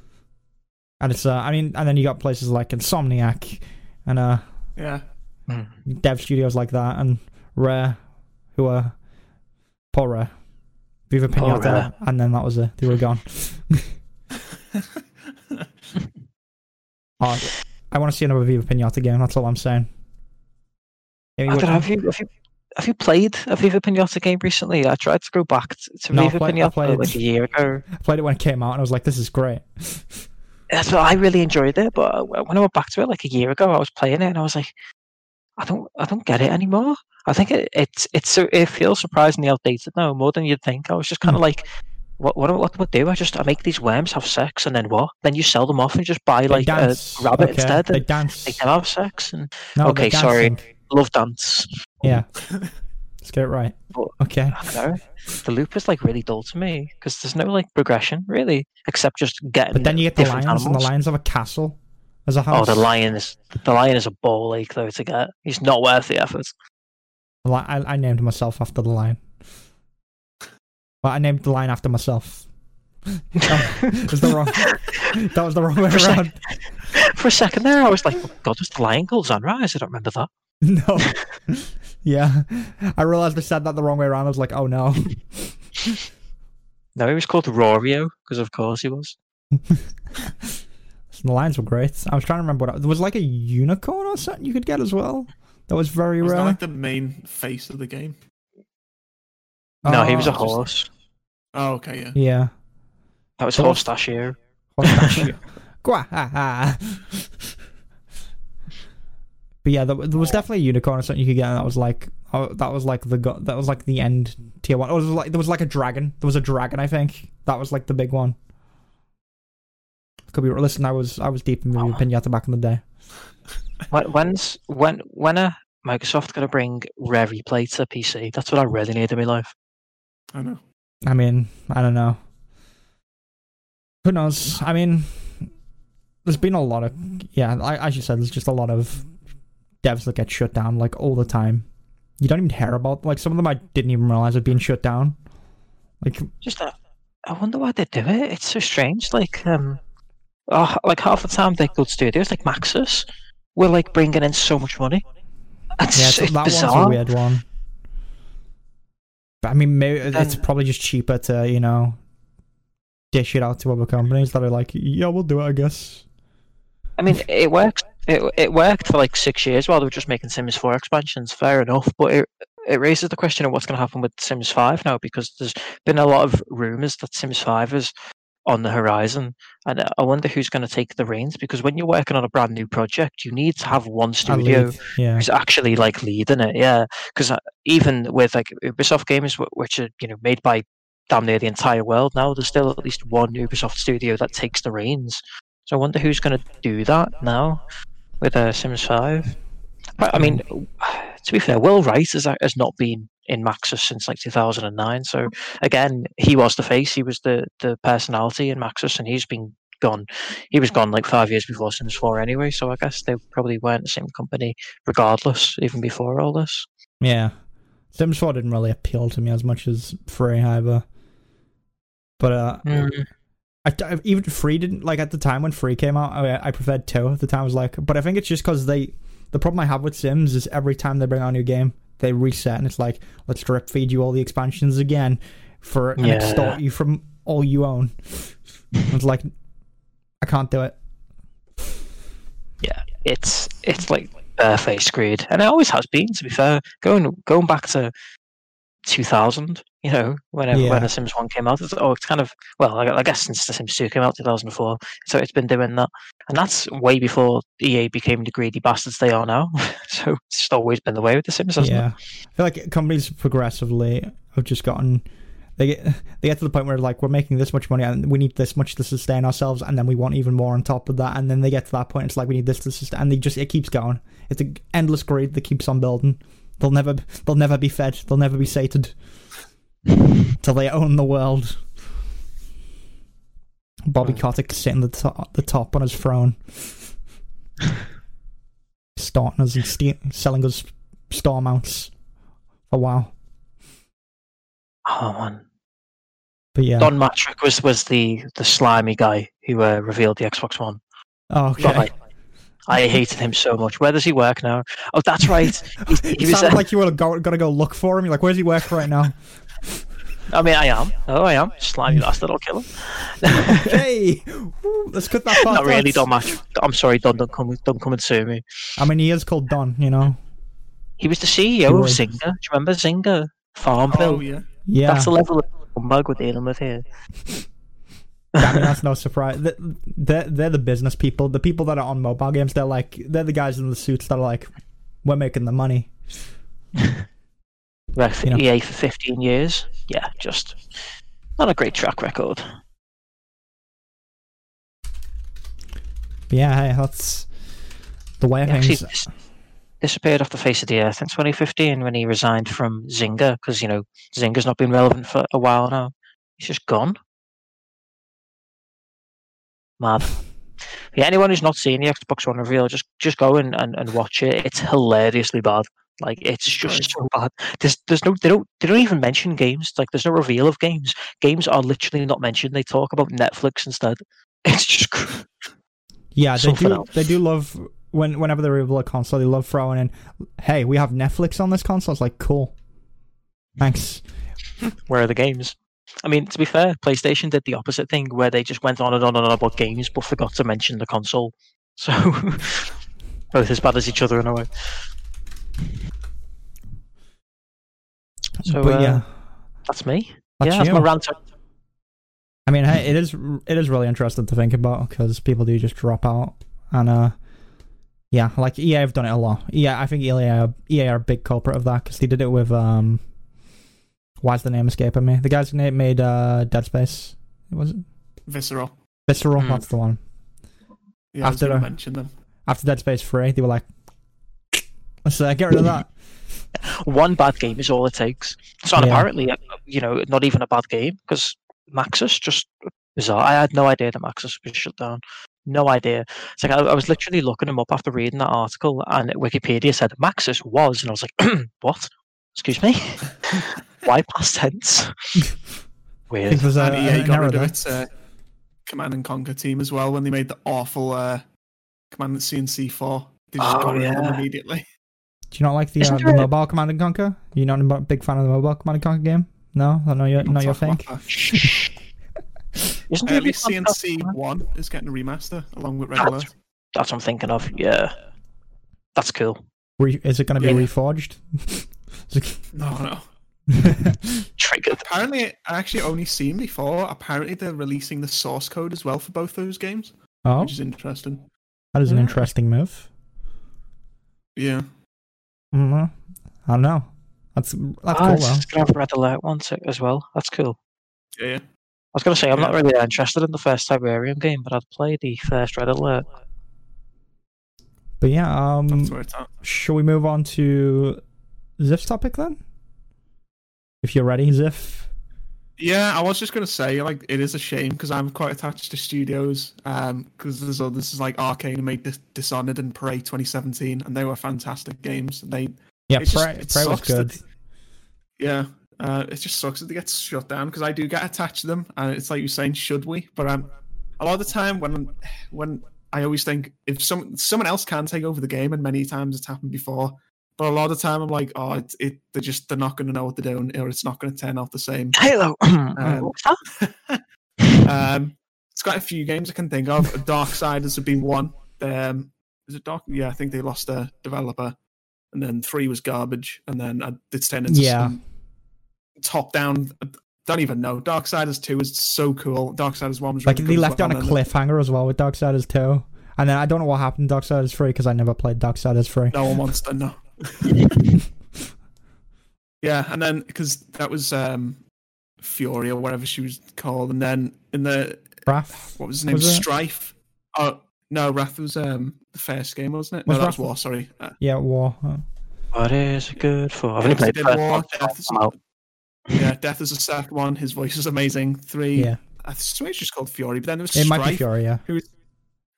and it's uh, I mean, and then you got places like Insomniac, and uh, Yeah. Mm. dev studios like that, and Rare, who were poor Rare, Viva Pinata, and then that was it. They were gone. Oh, I want to see another Viva Pinata game. That's all I'm saying. Amy, I don't know, have you have you have you played a Viva Pinata game recently? I tried to go back t- to No, I Viva played- Pinata played- like a year ago. I played it when it came out, and I was like, "This is great." That's what I really enjoyed it, but when I went back to it like a year ago, I was playing it and I was like, I don't I don't get it anymore. I think it, it's it's it feels surprisingly outdated now, more than you'd think. I was just kind of hmm. like, what what what do I do? I just I make these worms have sex and then what? Then you sell them off and just buy They like a rabbit okay. instead They dance. make them have sex and No, Okay, sorry. love dance. Yeah. Let's get it right. But- Okay. I don't know. The loop is like really dull to me because there's no like progression really, except just getting. But then you get the lions, and the animals. lions have a castle as a house. Oh, the lion is the lion is a ball ache though to get. He's not worth the effort. Li- I, I named myself after the lion. Well, I named the lion after myself. That was the wrong. that was the wrong way For a sec- around. For a second there, I was like, oh, "God, was the lion called Sunrise?" I don't remember that. No. yeah, I realized I said that the wrong way around. I was like, "Oh no." No, he was called Rorio because, of course, he was. The lines were great. I was trying to remember what there was like a unicorn or something you could get as well. That was very rare. Was that like the main face of the game? Uh, no, he was Oh, a horse. Oh, okay, yeah. Yeah. That was Horse- Horstachio. Pistachio. Gwa- ha, ha. But yeah, there, there was definitely a unicorn or something you could get. And that was like, oh, that was like the go- that was like the end tier one. Oh, it was like there was like a dragon. There was a dragon, I think. That was like the big one. Could be. Listen, I was I was deep in Oh. Pinata back in the day. When, when's when when are Microsoft gonna bring Rare Replay to PC? That's what I really need in my life. I know. I mean, I don't know. Who knows? I mean, there's been a lot of yeah. I, as you said, there's just a lot of devs that get shut down like all the time. You don't even hear about like some of them. I didn't even realize had being shut down. Like Just uh, I wonder why they do it. It's so strange. Like um, oh, like half the time they're good studios, like Maxis, were like bringing in so much money. It's, yeah, so it's that bizarre. one's a weird one. But I mean, maybe it's probably just cheaper to you know dish it out to other companies that are like, yeah, we'll do it, I guess. I mean, it works. It it worked for like six years while they were just making Sims Four expansions. Fair enough, but it it raises the question of what's going to happen with Sims Five now because there's been a lot of rumors that Sims Five is on the horizon, and I wonder who's going to take the reins because when you're working on a brand new project, you need to have one studio yeah. who's actually like leading it. Yeah, because uh, even with like Ubisoft games, which are you know made by damn near the entire world now, there's still at least one Ubisoft studio that takes the reins. So I wonder who's going to do that now with uh, Sims Five. But, I mean, to be fair, Will Wright has has not been in Maxis since like 2009. So again, he was the face, he was the the personality in Maxis, and he's been gone. He was gone like five years before Sims 4 anyway. So I guess they probably weren't the same company regardless, even before all this. Yeah. Sims 4 didn't really appeal to me as much as Free either. But uh, I, I- even Free didn't like at the time when Free came out. I, I preferred two at the time. I was like, but I think it's just because they. The problem I have with Sims is every time they bring out a new game, they reset and it's like, let's drip feed you all the expansions again for and Yeah. extort you from all you own. it's like, I can't do it. Yeah, it's it's like barefaced greed, and it always has been. To be fair, going going back to 2000, you know, whenever uh, Yeah. when The Sims One came out, it's, oh, it's kind of well, I, I guess since The Sims Two came out 2004, so it's been doing that, and that's way before EA became the greedy bastards they are now. so it's just always been the way with The Sims, hasn't yeah, I feel like companies progressively have just gotten they get they get to the point where like we're making this much money and we need this much to sustain ourselves, and then we want even more on top of that, and then they get to that point it's like we need this to sustain, and they just it keeps going. It's an endless greed that keeps on building. They'll never they'll never be fed. They'll never be sated till they own the world. Bobby. Kotick sitting at the top, the top on his throne, starting us and ste- selling us star mounts. Oh wow! Oh man, But yeah. Don Mattrick was was the the slimy guy who uh, revealed the Xbox One. oh, okay. I hated him so much. Where does he work now? Oh, that's right. He, he It was, sounded uh, like you were go, gonna go look for him. You're like, where's he work right now? I mean, I am. Oh, I am. Slimy bastard. I'll kill him. hey, Woo, let's cut that part. Not really. out. Don't match. I'm sorry, Don. Don't come. Don't come and sue me. I mean, he is called Don. You know. He was the CEO of Right. Zynga. Do you remember Zynga? Farmville. Oh yeah. Yeah. That's the level of humbug we're dealing with here. I mean, that's no surprise. They're, they're the business people. The people that are on mobile games, they're like, they're the guys in the suits that are like, we're making the money. For You know. EA for 15 years. Yeah, just not a great track record. Yeah, that's the way actually things. dis- disappeared off the face of the earth in 2015 when he resigned from Zynga because you know Zynga's not been relevant for a while now. He's just gone. Mad. Yeah, anyone who's not seen the Xbox One reveal, just just go and, and, and watch it. It's hilariously bad. Like it's just so bad. There's there's no they don't they don't even mention games. Like there's no reveal of games. Games are literally not mentioned. They talk about Netflix instead. It's just Yeah, they do. else. They do love when whenever they reveal a console, they love throwing in, "Hey, we have Netflix on this console." It's like, cool. Thanks. where are the games? I mean, to be fair, PlayStation did the opposite thing where they just went on and on and on about games but forgot to mention the console. So both as bad as each other in a way. So but uh, yeah, that's me. that's yeah, that's my rant. I mean, hey, it is it is really interesting to think about because people do just drop out, and uh, yeah, like EA have done it a lot. Yeah, I think EA are, EA are a big culprit of that because they did it with um, why's the name escaping me? The guy's name made uh Dead Space. Was it Visceral. Visceral? Hmm. That's the one. Yeah, I was After going the- to mention them. After Dead Space Three, they were like, let's uh, get rid of that. One bad game is all it takes. So Yeah. apparently, uh, you know, not even a bad game because Maxis just bizarre. I had no idea that Maxis was shut down. No idea. It's like I, I was literally looking him up after reading that article, and Wikipedia said Maxis was, and I was like, what? Excuse me? Why past tense? I think Weird. there's a, and EA an got rid of there. its uh, Command and Conquer team as well when they made the awful uh, Command and CNC four. They just Oh, got rid of them immediately. Do you not like the, uh, the there a- mobile Command and Conquer? You're not a big fan of the mobile Command and Conquer game? No, I know you're Don't your thing. about that. Isn't Uh, there at least a big podcast- CNC one is getting a remaster along with regular. That's- That's what I'm thinking of. Yeah, that's cool. Re- is it going to be Yeah. reforged? No, no. Triggered. Apparently, I actually only seen before. Apparently, they're releasing the source code as well for both those games, oh, which is interesting. that is an interesting move. Yeah. Mm, I don't know. That's that's Ah, cool it's, though. it's gonna have Red Alert one too, as well. That's cool. Yeah, yeah. I was gonna say I'm not really that interested in the first Tiberium game, but I'd play the first Red Alert. But yeah, um, That's where it's at. shall we move on to Ziff's topic then? If you're ready, Ziff. Yeah, I was just gonna say, like, it is a shame because I'm quite attached to studios. Um, because there's others is like Arkane made Dis- Dishonored and Prey 2017, and they were fantastic games. And they, Yeah, It just- Prey, it Prey was sucks that good. yeah, uh, it just sucks that they get shut down because I do get attached to them, and it's like you're saying, should we? But um, a lot of the time when when I always think if some someone else can take over the game, and many times it's happened before. But a lot of the time, I'm like, oh, it, it they're just they're not going to know what they're doing, or it's not going to turn out the same. Halo. What's that? um, it's got a few games I can think of. Darksiders would be one. Um, is it Dark? Yeah, I think they lost a developer, and then three was garbage, and then uh, it's turned into Yeah. some top down. I Don't even know. Darksiders two is so cool. Darksiders one was Like really they good left it on a cliffhanger as well with Darksiders 2. And then I don't know what happened to Darksiders 3 because I never played Darksiders 3. No one wants to know. yeah, and then because that was um, Fury or whatever she was called, and then in the Wrath? what was his name? Was? Strife. Oh no, Wrath was um the first game, wasn't it? Was no, that was War. Sorry. Uh, Yeah, War. What is it good for? I've only played the did first War. Death is- I'm yeah, Death is the second one. His voice is amazing. Three. Yeah. I swear it's just called Fury, but then there was It might be Strife. Fury, yeah. Who was,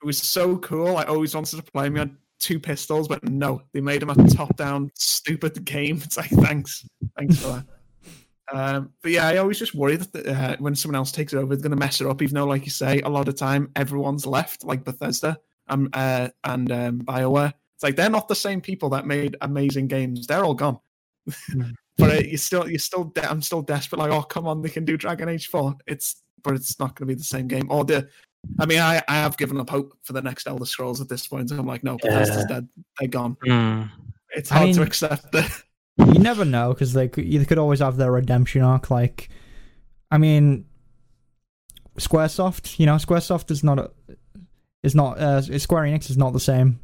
who was so cool. I always wanted to play him. He had two pistols, but no, they made him a top-down stupid game. It's like thanks, thanks for that. Um, but yeah, I always just worry that uh, when someone else takes it over, they're going to mess it up. Even though, like you say, a lot of time everyone's left, like Bethesda, um, uh, and um, Bioware. It's like they're not the same people that made amazing games. They're all gone. Mm. but uh, you still, you still, de- I'm still desperate. Like, oh come on, they can do Dragon Age Four. It's, but it's not going to be the same game. Or the, I mean, I, I have given up hope for the next Elder Scrolls at this point. I'm like, no, Bethesda's Yeah. dead. They're gone. Mm. It's I hard to accept that. you never know because they could, they could always have their redemption arc. Like, I mean, SquareSoft. You know, SquareSoft is not a, is not uh, Square Enix is not the same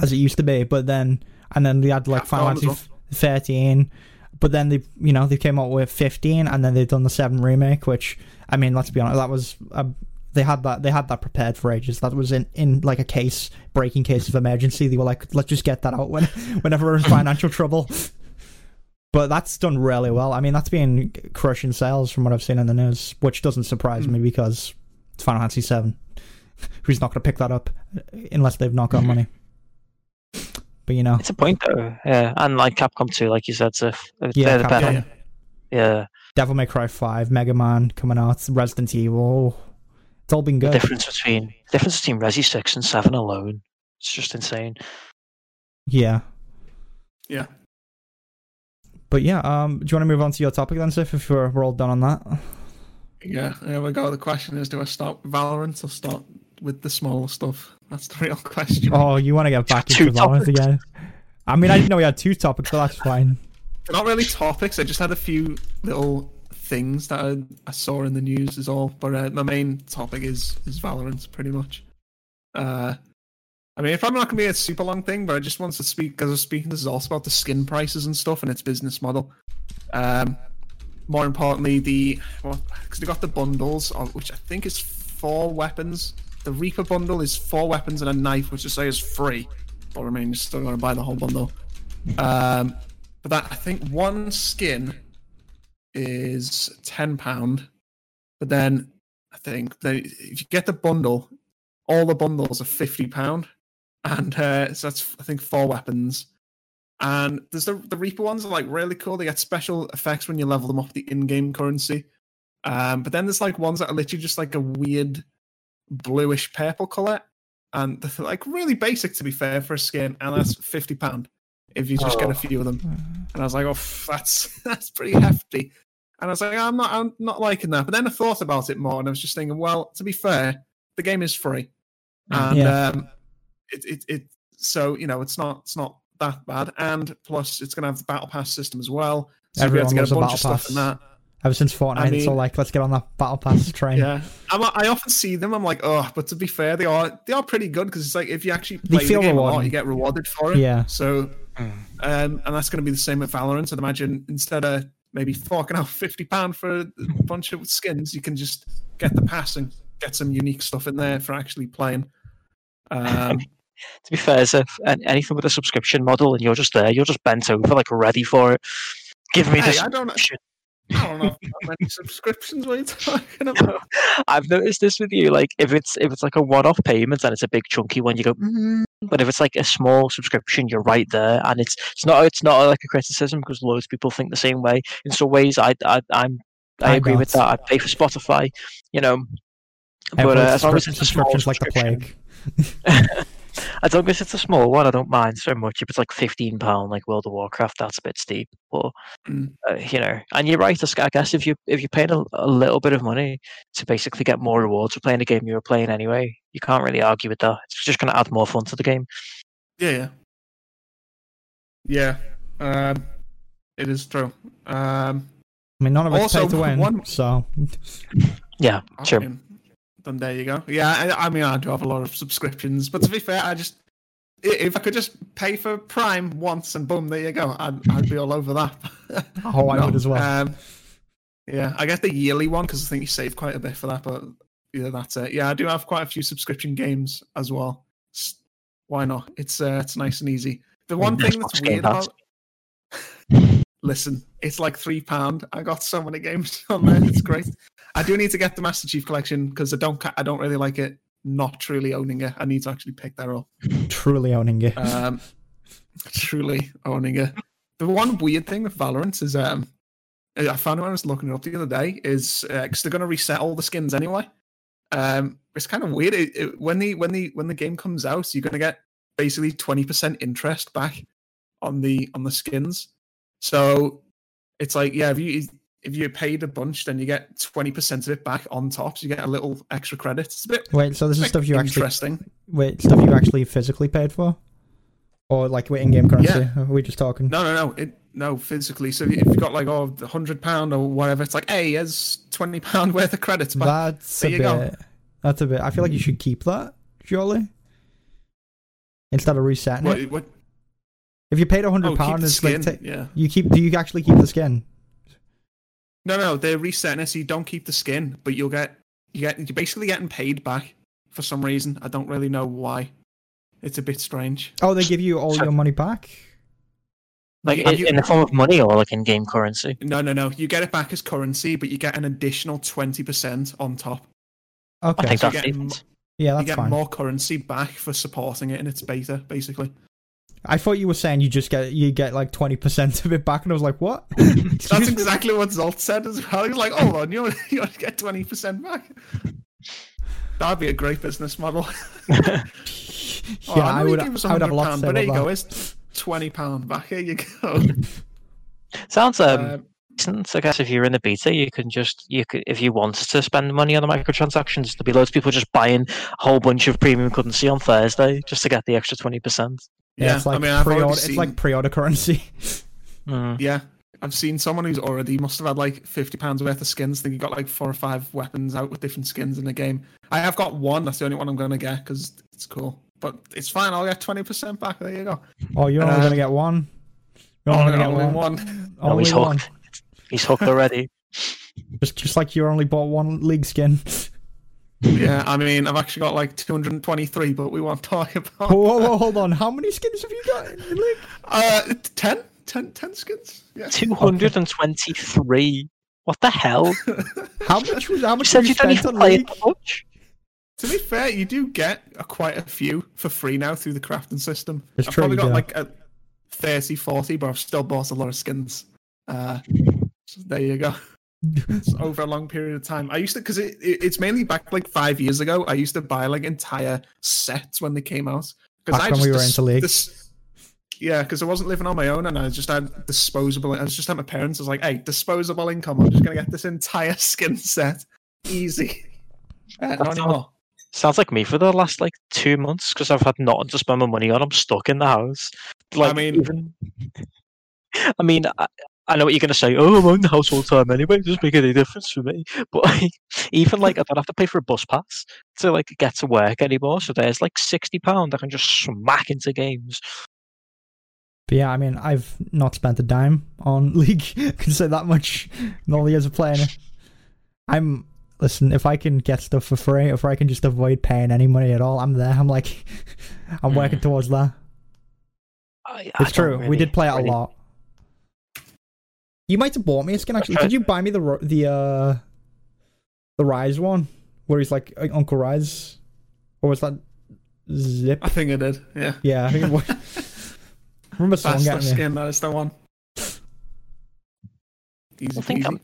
as it used to be. But then, and then they had like Capcom Final as Fantasy thirteen. But then they, you know, they came out with fifteen, and then they've done the seven remake. Which, I mean, let's be honest, that was. A, they had that. They had that prepared for ages. That was in, in like a case, breaking case of emergency. They were like, let's just get that out when, whenever we're in financial trouble. But that's done really well. I mean, that's been crushing sales from what I've seen in the news, which doesn't surprise me hmm. because it's Final Fantasy Seven. Who's not going to pick that up unless they've not got money? But you know, It's a point though, yeah. And like Capcom 2, like you said, so if- if uh, yeah, they're the better. Capcom, Yeah. Devil May Cry Five, Mega Man coming out, Resident Evil. It's all been The good. difference between difference between Resi 6 and 7 alone. It's just insane. Yeah, Yeah. but yeah. Um, do you want to move on to your topic then, Ziff? If we're, we're all done on that. Yeah, there we go. The question is, do I start with Valorant or start with the smaller stuff? That's the real question. Oh, you want to get back Two into Valorant topics. again? I mean, I didn't know we had two topics, but that's fine. They're not really topics. I just had a few little things that I, I saw in the news is all. But uh, my main topic is is Valorant, pretty much. Uh, I mean, it's probably not going to be a super long thing, but I just wanted to speak because I was speaking to Zos about the skin prices and stuff and its business model. Um, more importantly, the well, because they got the bundles, of, which I think is four weapons. The Reaper bundle is four weapons and a knife, which I say is free. But I mean, you're still going to buy the whole bundle. Um, but that I think one skin is ten pound. But then I think they, if you get the bundle, all the bundles are fifty pound, and uh, so that's I think four weapons. And there's the the Reaper ones are like really cool. They get special effects when you level them up the in-game currency. Um, but then there's like ones that are literally just like a weird bluish purple color, and they're like really basic to be fair for a skin, and that's fifty pound if you just get Oh. a few of them. And I was like, oh, that's that's pretty hefty. And I was like, I'm not I'm not liking that. But then I thought about it more, and I was just thinking, well, to be fair, the game is free, and Yeah. um, it, it it so you know it's not it's not that bad. And plus, it's gonna have the battle pass system as well. So you'll be able Everyone to get loves a a bunch of battle stuff in that. Ever since Fortnite, it's all mean- like, let's get on that battle pass train. Yeah, I'm, I often see them. I'm like, oh, but to be fair, they are they are pretty good because it's like if you actually They play feel the game a lot, you get rewarded for it. Yeah. So, um, and that's going to be the same with Valorant. I'd imagine instead of maybe forking out fifty pound for a bunch of skins, you can just get the pass and get some unique stuff in there for actually playing. Um, To be fair, so anything with a subscription model and you're just there, you're just bent over, like ready for it. Give me hey, this. I don't. I don't know if how many subscriptions. What are you talking about? I've noticed this with you. Like if it's if it's like a one-off payment and it's a big chunky one, you go. Mm. But if it's like a small subscription, you're right there, and it's it's not it's not like a criticism because loads of people think the same way. In some ways, I, I I'm I, I agree with that. I pay for Spotify, you know. But uh, as long as it's a small subscriptions like the plague. as long as it's a small one, I don't mind so much. If it's like fifteen pound, like World of Warcraft, that's a bit steep. But Mm. uh, you know, and you're right. I guess if you if you're paying a, a little bit of money to basically get more rewards for playing a game you were playing anyway, you can't really argue with that. It's just going to add more fun to the game. Yeah, yeah, yeah. Um, it is true. Um, I mean, none of it's pay Also, to win, one- so Yeah, I sure. mean, then there you go. Yeah, I, I mean, I do have a lot of subscriptions, but to be fair, I just if I could just pay for Prime once and boom, there you go, I'd, I'd be all over that. oh, I No, would as well. Um, yeah, I get the yearly one because I think you save quite a bit for that, but yeah, that's it. Yeah, I do have quite a few subscription games as well. S- Why not? It's uh, it's nice and easy. The one thing that's weird about listen, it's like three pound. I got so many games on there. It's great. I do need to get the Master Chief Collection because I don't I don't really like it. Not truly owning it. I need to actually pick that up. Truly owning it. Um, truly owning it. The one weird thing with Valorant is um, I found when I was looking it up the other day is because they're going to reset all the skins anyway. Um, it's kind of weird. It, it, when the when the when the game comes out, you're gonna get basically twenty percent interest back on the on the skins. So it's like yeah, if you if you paid a bunch, then you get twenty percent of it back on top. So you get a little extra credit. It's a bit Wait, so this is stuff you actually interesting. wait stuff you actually physically paid for, or like in game currency? Are we just talking? No, no, no. It no physically. So if you've got like oh, the hundred pound or whatever, it's like hey, here's twenty pound worth of credits back. That's There a you go. bit. That's a bit. I feel like you should keep that, surely. Instead of resetting What, it. what, If you paid a oh, hundred keep pound, the it's like skin. ta- yeah. you keep. Do you actually keep the skin? No, no, they're resetting it so you don't keep the skin, but you'll get you get you're basically getting paid back for some reason. I don't really know why. It's a bit strange. Oh, they give you all So- your money back. Like in, you- in the form of money or like in game currency. No, no, no. You get it back as currency, but you get an additional twenty percent on top. Okay, I think so you that's get decent. yeah, you get fine. more currency back for supporting it in its beta, basically. I thought you were saying you just get you get like twenty percent of it back, and I was like, what? That's exactly what Zolt said as well. He's like, "Oh, on, you you only get twenty percent back." That'd be a great business model. yeah, Oh, I know you would. give us I would have a lot to £100, say But there you about go. It's twenty pound back. Here you go. Sounds um, Um, decent. I guess if you're in the beta, you can just you could if you wanted to spend money on the microtransactions, there'd be loads of people just buying a whole bunch of premium currency on Thursday just to get the extra twenty percent. Yeah, it's like I mean, I've pre-order. already It's seen, like pre-order currency. Mm. yeah, I've seen someone who's already must have had like fifty pounds worth of skins. I think he got like four or five weapons out with different skins in the game. I have got one. That's the only one I'm going to get because it's cool. But it's fine. I'll get twenty percent back. There you go. Oh, you're only Um, gonna get one. You're Oh, only no, gonna get one. one. Oh, Only he's one. He's hooked already. Just, just like you only bought one league skin. Yeah, I mean, I've actually got like 223, but we won't talk about. whoa, whoa, whoa, hold on. How many skins have you got in the league? Uh, 10? 10, 10 skins? Yeah. Two hundred and twenty-three. What the hell? How much was? How much said have you you don't even on play league? that much. To be fair, you do get a, quite a few for free now through the crafting system. It's I've true, probably you got do. like a 30, 40, but I've still bought a lot of skins. Uh, so there you go. It's over a long period of time. I used to, because it, it, it's mainly back like five years ago. I used to buy like entire sets when they came out. Because Back I when just we were dis- into League. dis- yeah, because I wasn't living on my own and I just had disposable. I was just at my parents. I was like, hey, disposable income. I'm just going to get this entire skin set. Easy. Uh, not anymore. Sounds like me for the last like two months because I've had nothing to spend my money on. I'm stuck in the house. Like, I mean- even, I mean, I, I know what you're gonna say. Oh, I'm on the house all the time anyway. It doesn't make any difference for me. But like, even like, I don't have to pay for a bus pass to like get to work anymore. So there's like sixty pound I can just smack into games. But yeah, I mean, I've not spent a dime on League. I can say that much in all the years of playing it. I'm listen. If I can get stuff for free, if I can just avoid paying any money at all, I'm there. I'm like, I'm hmm. working towards that. I, I It's true. we did play it a lot. You might have bought me a skin actually. Did you buy me the the uh the Ryze one where he's like Uncle Ryze, or was that Zip? I think I did. Yeah. Yeah, I think it was. remember someone Faster getting me. skin, that is the one. Easy I think peasy. I'm,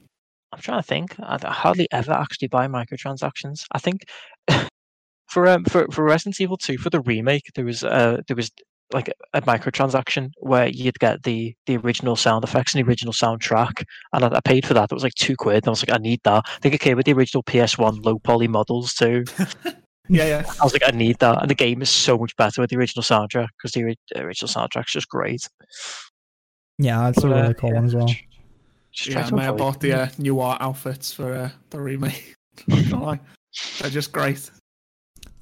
I'm trying to think. I, I hardly ever actually buy microtransactions. I think for um for, for Resident Evil 2 for the remake there was uh there was like a, a microtransaction where you'd get the the original sound effects and the original soundtrack and I, I paid for that. It was like two quid. And I was like, I need that. I think it came with the original PS1 low poly models too. Yeah, yeah. I was like, I need that. And the game is so much better with the original soundtrack because the ori- original soundtrack's just great. Yeah, that's a But, uh, really cool one as well. Just try Yeah, I may have bought the uh, new art outfits for uh, the remake. Not gonna lie. They're just great.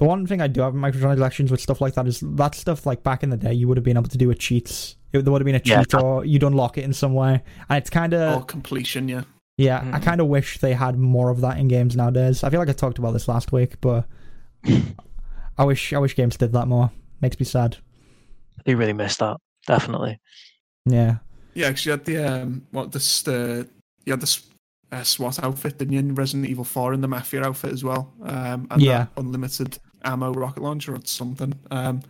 The one thing I do have in microtransactions with stuff like that is that stuff like back in the day you would have been able to do with cheats. It, there would have been a Yeah. cheat or you'd unlock it in some way, and it's kind of Or completion, yeah. Yeah, I Mhm. kind of wish they had more of that in games nowadays. I feel like I talked about this last week, but I wish I wish games did that more. Makes me sad. I do really miss that. Definitely. Yeah, Yeah, because you had the um, what this the you had the uh, SWAT outfit, didn't you? In Resident Evil Four, and the Mafia outfit as well. Um, and Yeah. that unlimited ammo rocket launcher or something. Um,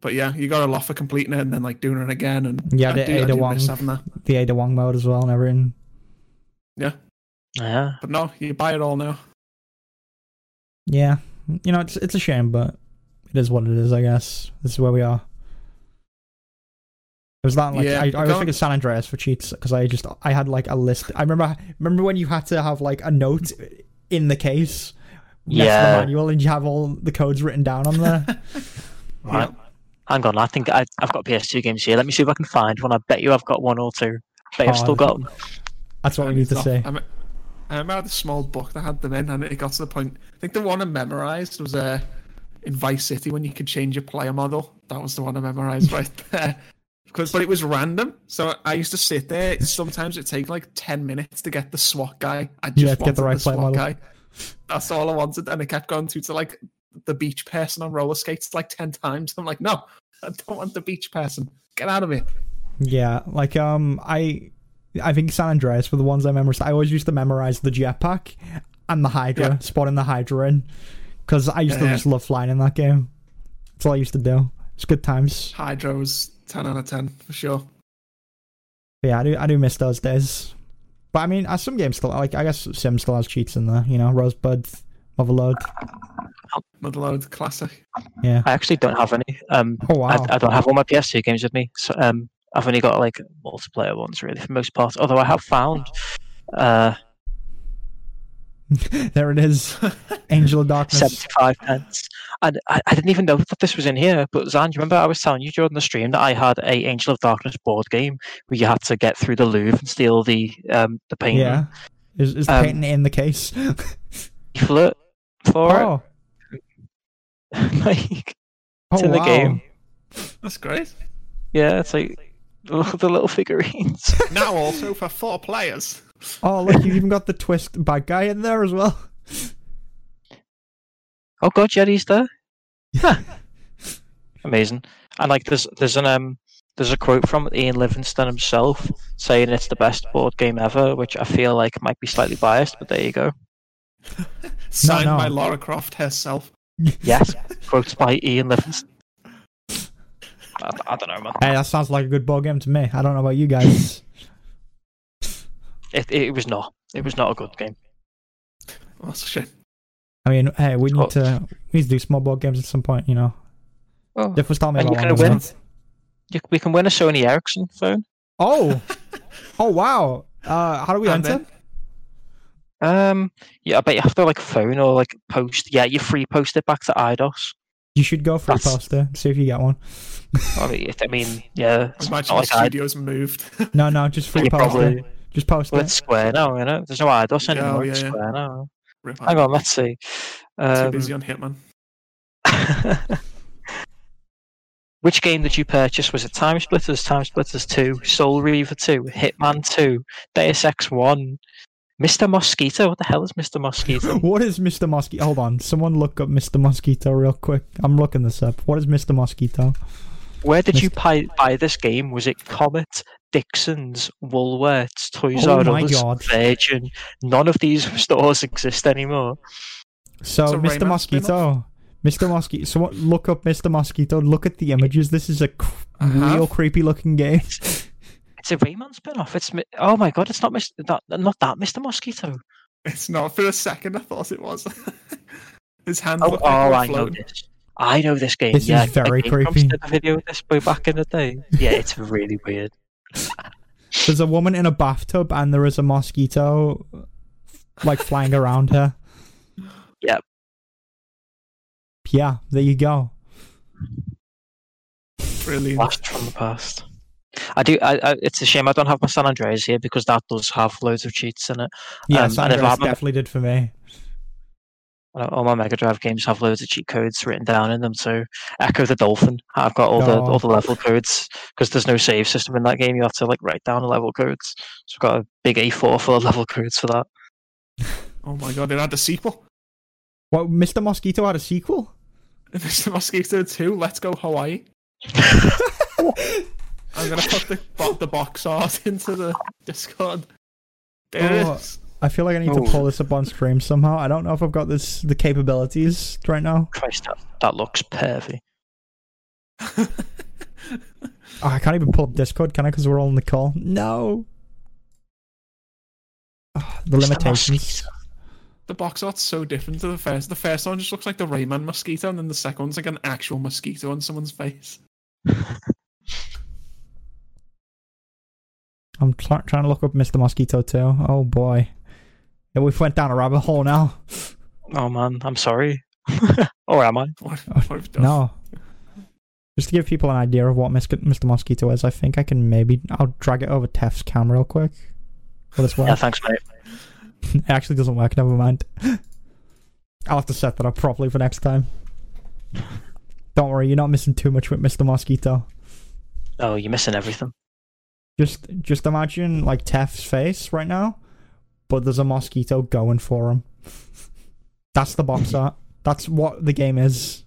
but yeah, you got a lot for completing it and then like doing it again. And Yeah, I the do, I Ada do miss Wong. having that. the Ada Wong mode as well and everything. Yeah, Yeah. but no, you buy it all now. Yeah, you know, it's it's a shame, but it is what it is. I guess this is where we are. It was that like Yeah, I, I but always don't- think of San Andreas for cheats because I just I had like a list. I remember remember when you had to have like a note in the case, next to the Yeah. manual, and you have all the codes written down on there. Right. Hang on, I think I, I've got PS2 games here. Let me see if I can find one. I bet you I've got one or two. I bet I've Oh, still got them. That's what we need to Stuff. say. I, me- I remember I had a small book that had them in, and it got to the point. I think the one I memorized was uh, in Vice City when you could change your player model. That was the one I memorized right there. Because, but it was random. So I used to sit there. Sometimes it'd take like ten minutes to get the SWAT guy. I just Yeah, to get the right player SWAT model. guy. That's all I wanted, and it kept going through to like the beach person on roller skates like ten times. I'm like, no, I don't want the beach person. Get out of here. Yeah, like um, I I think San Andreas were the ones I memorized. I always used to memorize the jetpack and the Hydra, Yeah. spotting the Hydra in, because I used to Yeah. just love flying in that game. That's all I used to do. It's good times. Hydra was ten out of ten for sure. But yeah, I do I do miss those days. But I mean, uh, some games still like I guess Sim still has cheats in there. You know, Rosebud, Motherlode. Motherlode classic. Yeah. I actually don't have any. Um, Oh wow. I, I don't have all my PS2 games with me. So um, I've only got like multiplayer ones really for the most part. Although I have found uh, there it is. Angel of Darkness. 75 pence. And I, I didn't even know that this was in here. But Zan, do you remember I was telling you during the stream that I had a Angel of Darkness board game where you had to get through the Louvre and steal the um the painting Yeah. Is is the Um, painting in the case? leaflet for oh. it? like, Oh, in the wow. game. That's great. yeah, it's like the, the little figurines. Now also for four players. Oh, look, you've even got the twist bad guy in there as well. oh god, yeah, he's there. Huh. Amazing. And like, there's there's an um there's a quote from Ian Livingstone himself saying it's the best board game ever, which I feel like might be slightly biased, but there you go. Signed no. by Lara Croft herself. Yes, quotes by Ian Livingstone. I, I don't know, man. Hey, that sounds like a good board game to me. I don't know about you guys. It, it was not. It was not a good game. Oh, that's a shame. I mean, hey, we need Oh. to we need to do small board games at some point. You know, Oh, Diff was telling And you can win. well. you, we can win a Sony Ericsson phone. Oh, oh wow. Uh, how do we And enter? then- Um, yeah, I bet you have to like phone or like post. Yeah, you free post it back to Eidos. You should go free That's- poster. See if you get one. I mean, I mean, yeah, it's not Imagine the like I. studios moved. No, no, just free You poster. Probably Just post well, it. it's Square now, you know. There's no Eidos Oh, anymore. yeah, it's yeah. Square now. Rip Hang on, let's see. Too Um, busy on Hitman. Which game did you purchase? Was it TimeSplitters, Time Splitters 2, Soul Reaver 2, Hitman 2, Deus Ex 1, Mr. Mosquito? What the hell is Mr. Mosquito? What is Mr. Mosquito? Hold on, someone look up Mr. Mosquito real quick. I'm looking this up. What is Mr. Mosquito? Where did you buy, buy this game? Was it Comet, Dixon's, Woolworths, Toys Oh R Us, God. Virgin? None of these stores exist anymore. So, It's Mr. Rayman Mosquito. Mr. Mosquito. So, what, look up Mr. Mosquito. Look at the images. This is a cr- real creepy looking game. It's a Rayman spin-off. It's oh my god! It's not Mr. That, not that Mr. Mosquito. It's not. For a second, I thought it was. His hands Oh, oh like they were I know floating. this. I know this game. This is very Game Grumps creepy. Did video this way back in the day. Yeah, it's really weird. There's a woman in a bathtub, and there is a mosquito like flying around her. Yep. Yeah, there you go. Brilliant. Blast from the past. I do. I, I, it's a shame I don't have my San Andreas here because that does have loads of cheats in it. Yeah, Um, San and if Andreas I'm- definitely did for me. All my Mega Drive games have loads of cheat codes written down in them So Ecco the Dolphin. I've got all the Oh. all the level codes because there's no save system in that game. You have to like write down the level codes. So I've got a big A4 full of level codes for that. Oh my god, it had a sequel. What? Mr. Mosquito had a sequel? Mr. Mosquito 2, Let's Go Hawaii. I'm gonna put the, the box art into the Discord. There oh, it Oh. is. I feel like I need to Oh. pull this up on stream somehow. I don't know if I've got this the capabilities right now. Christ, that, that looks pervy. Oh, I can't even pull up Discord, can I? Because we're all in the call. No. Ah, the Mr. limitations. Mosquito. the box art's so different to the first. The first one just looks like the Rayman mosquito, and then the second one's like an actual mosquito on someone's face. I'm try- trying to look up Mr. Mosquito too. Oh boy. Yeah, we've went down a rabbit hole now. Oh man, I'm sorry. or am I? What, uh, what have done? No. Just to give people an idea of what Mr. Mosquito is, I think I can maybe I'll drag it over Tef's cam real quick. Will this work? Yeah, thanks, mate. it actually doesn't work. Never mind. I'll have to set that up properly for next time. Don't worry, you're not missing too much with Mr. Mosquito. Oh, you're missing everything. Just, just imagine like Tef's face right now, but there's a mosquito going for him. That's the box art. That's what the game is.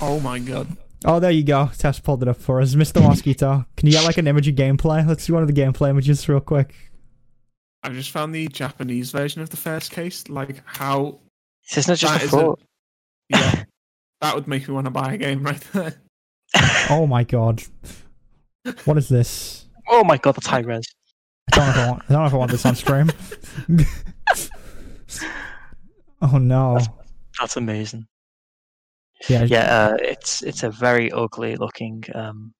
Oh my god. Oh, there you go. Tess pulled it up for us. Mr. Mosquito. Can you get like an image of gameplay? Let's see one of the gameplay images real quick. I've just found the Japanese version of the first case. Like how Isn't it just that a is thought? yeah, that would make me want to buy a game right there. Oh my god. What is this? oh my god, that's high res. I don't know if I want, I don't know if I want this on stream. oh no. That's amazing. Yeah, Yeah, uh, it's it's a very ugly looking um,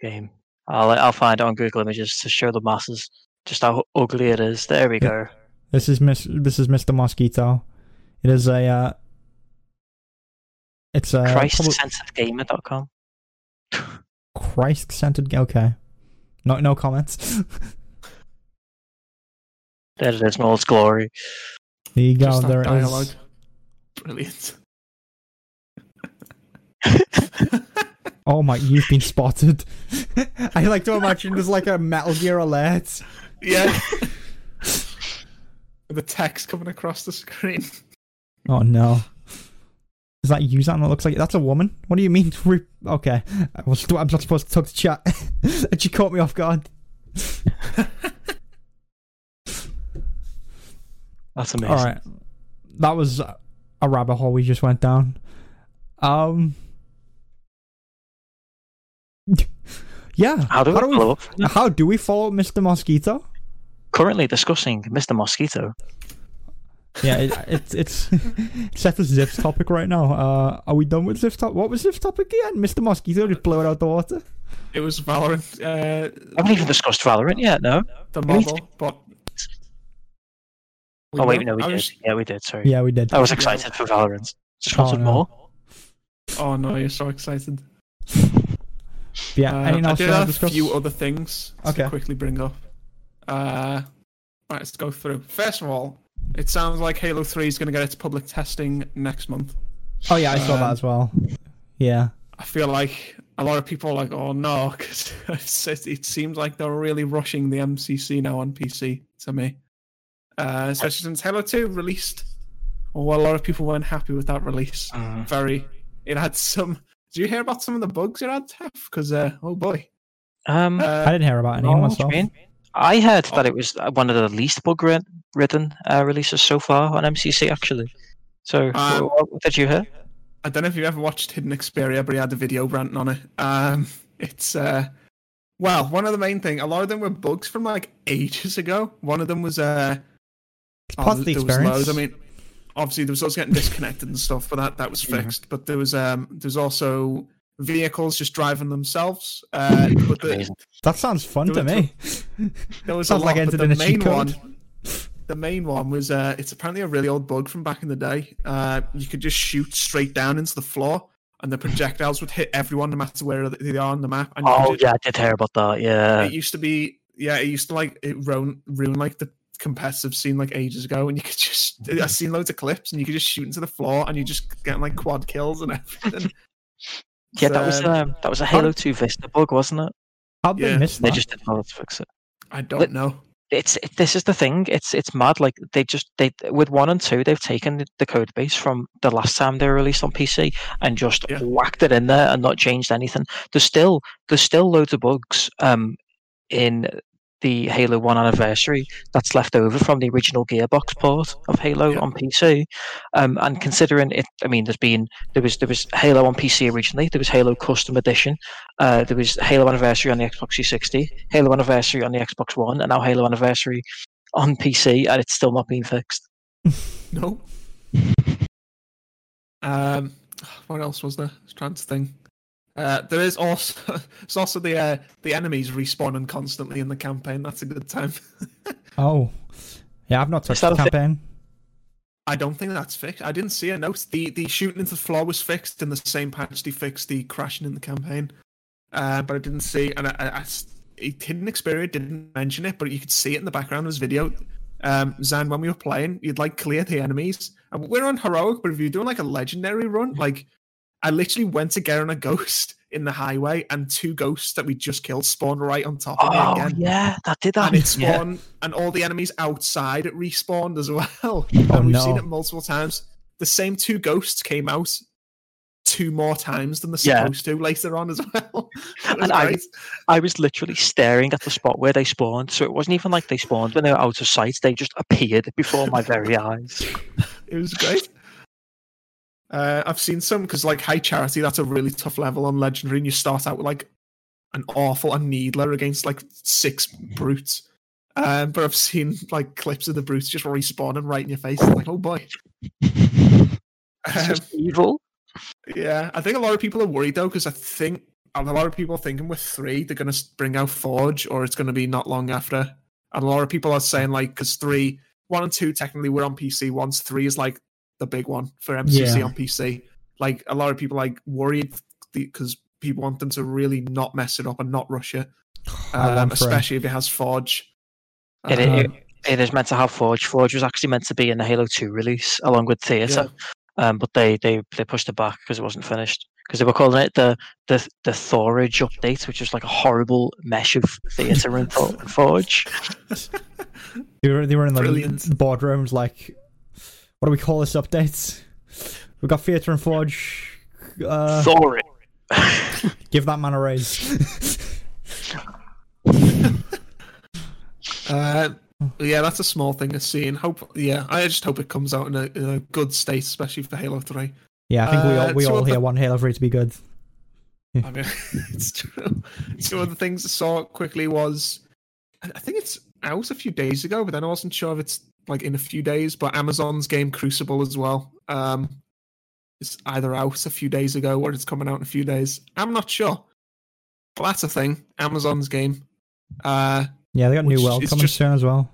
game. I'll I'll find it on Google Images to show the masses just how ugly it is. There we go. This is Miss. This is Mr. Mosquito. It is a. Uh, it's a ChristCenteredGamer.com. Christ centered. Okay. No, no comments. There it is in all its glory. There you go. Just There it dialogue. is. Brilliant. Oh my! You've been spotted. I like to imagine there's like a Metal Gear alert. Yeah. With the text coming across the screen. Oh no. Is that you? That looks like that's a woman. What do you mean? Re- okay, I was, I'm not supposed to talk to chat, and she caught me off guard. That's amazing. All right, that was a rabbit hole we just went down. Um, yeah. How do we do follow we how do we follow Mr. Mosquito? Currently discussing Mr. Mosquito. Yeah, it, it's it's set as Zip's topic right now. Uh, are we done with Zip's topic? What was Zip's topic again? Mr. Mosquito just blew it out the water. It was Valorant. Uh, I haven't even discussed Valorant yet. No. the we model, but. We Oh wait, no, we I did. was- Yeah, we did. Sorry. Yeah, we did. I was excited for Valorant. Just wanted Oh, no. more. Oh no, you're so excited. Yeah. Uh, anything I else did have to a few other things Okay. to quickly bring up. Uh, right, let's go through. First of all, it sounds like Halo 3 is going to get its public testing next month. Oh yeah, I saw that Um, as well. Yeah. I feel like a lot of people are like, oh no, because it seems like they're really rushing the MCC now on PC to me. Uh, especially since Halo 2 released. Well, a lot of people weren't happy with that release. Mm. Very. It had some. Did you hear about some of the bugs it had, Tef? Because, uh, oh boy. Um, Uh, I didn't hear about any no, what do you myself. Mean? I heard that it was uh, one of the least bug-ridden uh, releases so far on MCC, actually. So, Um, what, what did you hear? I don't know if you've ever watched Hidden Xperia, but he had a video ranting on it. Um, it's uh, well, one of the main thing. A lot of them were bugs from like ages ago. One of them was uh, It's oh, of the there was experience. loads. I mean, obviously there was also getting disconnected and stuff, but that that was fixed. But there was um, there's also vehicles just driving themselves. Uh, but the, that sounds fun to There me. there was Sounds a like lot, entered but in the a cheat main code. one. The main one was uh, it's apparently a really old bug from back in the day. Uh, you could just shoot straight down into the floor, and the projectiles would hit everyone no matter where they are on the map. And you Oh, just- yeah, I did hear about that. Yeah. it used to be yeah, it used to like it ruin ruin like the competitive scene like ages ago, and you could just I've seen loads of clips, and you could just shoot into the floor, and you just getting like quad kills and everything. Yeah, that was Um, that was a Halo 2 Vista bug, wasn't it? How'd they Yeah, miss They just didn't know how to fix it. I don't But- know. It's it, this is the thing. It's it's mad. Like they just they with one and two, they've taken the, the code base from the last time they were released on PC and just Yeah. whacked it in there and not changed anything. There's still there's still loads of bugs um in the Halo One anniversary that's left over from the original Gearbox port of Halo Yeah. on PC. Um, and considering it, I mean, there's been there was there was Halo on PC originally. There was Halo Custom Edition. Uh, there was Halo Anniversary on the Xbox 360, Halo Anniversary on the Xbox One, and now Halo Anniversary on PC, and it's still not been fixed. No. um, what else was there? I was trying to think. Uh, there is also it's also the uh, the enemies respawning constantly in the campaign. That's a good time. Oh, yeah, I've not touched that the a thi- campaign. I don't think that's fixed. I didn't see a note. The the shooting into the floor was fixed in the same patch they fixed the crashing in the campaign. Uh, but I didn't see, and I, it didn't experience, didn't mention it, but you could see it in the background of his video. Um, Zan, when we were playing, you'd like clear the enemies, and we're on heroic, but if you're doing like a legendary run, like I literally went to get on a ghost in the highway, and two ghosts that we just killed spawned right on top of me Oh again. yeah, that did that. And it Yeah. spawned, and all the enemies outside it respawned as well. Oh, and we've no. seen it multiple times. The same two ghosts came out two more times than they're Yeah. supposed to later on as well. And I- great. I was literally staring at the spot where they spawned, so it wasn't even like they spawned when they were out of sight. They just appeared before my very eyes. It was great. Uh, I've seen some because, like, high charity, that's a really tough level on legendary, and you start out with like an awful a needler against like six brutes. Um, but I've seen like clips of the brutes just respawning right in your face. Like, oh boy. Um, just evil. Yeah, I think a lot of people are worried though because I think a lot of people are thinking with three they're going to bring out Forge or it's going to be not long after. And a lot of people are saying like because three, one and two technically were on PC. Once three is like the big one for MCC Yeah. on PC. Like a lot of people like worried because people want them to really not mess it up and not rush it, um, want three. especially if it has Forge. It, Um, it, it is meant to have Forge. Forge was actually meant to be in the Halo 2 release along with Theatre, um, but they, they, they pushed it back because it wasn't finished. Because they were calling it the the the Thorage update, which was like a horrible mesh of Theatre and Forge. They were, they were in the, Brilliant. the boardrooms like, what do we call this update? We've got Theatre and Forge. Uh, Thorage. give that man a raise. Uh, yeah, that's a small thing to see, and hope. Yeah, I just hope it comes out in a, in a good state, especially for Halo Three. yeah, I think we all Uh, we so all what here the- want Halo 3 to be good. I mean, it's true. So one of the things I saw quickly was, I I think it's out a few days ago, but then I wasn't sure if it's like in a few days. But Amazon's game Crucible as well. Um, it's either out a few days ago or it's coming out in a few days. I'm not sure, but that's a thing. Amazon's game. Uh, Yeah, they got New World coming just- soon as well.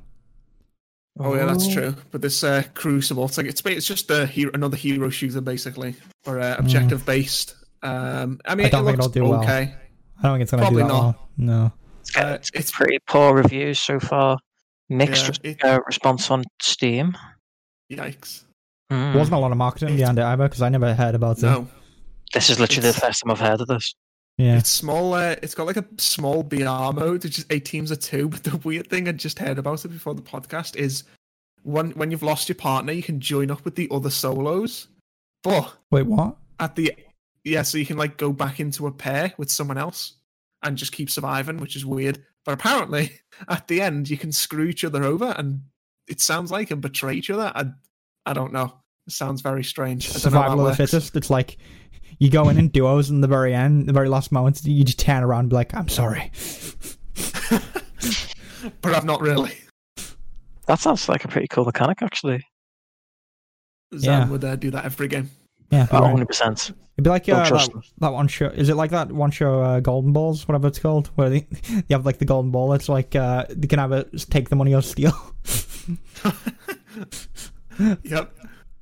Oh yeah, that's true. But this uh, Crucible, it's like it's, it's just a hero, another hero shooter basically, or uh, objective based. Um, I mean, I don't it think looks it'll do well. okay. I don't think it's going to do Probably that not. well. No. It's got, Uh, it's got it's- pretty poor reviews so far. Mixed Yeah, it- uh, response on Steam. Yikes! Mm. Wasn't a lot of marketing behind it either because I never heard about it. No, This is literally the first time I've heard of this. Yeah. it's small. Uh, it's got like a small BR mode, which is eight teams of two. But the weird thing I just heard about it before the podcast is when when you've lost your partner, you can join up with the other solos, but Wait, what? at the yeah, so you can like go back into a pair with someone else and just keep surviving, which is weird. But apparently, at the end, you can screw each other over, and it sounds like and betray each other. I, I don't know. It sounds very strange. I don't Survival of that the fittest. It's like you go in in duos in the very end, the very last moment, you just turn around and be like, I'm sorry. but I've not really. That sounds like a pretty cool mechanic, actually. Zan Yeah. would uh, do that every game. Yeah. Oh, 100%. It'd be like uh, that, that one show. Is it like that one show, uh, Golden Balls, whatever it's called, where they, you have like the golden ball? It's like uh, they can have it take the money or steal. Yep,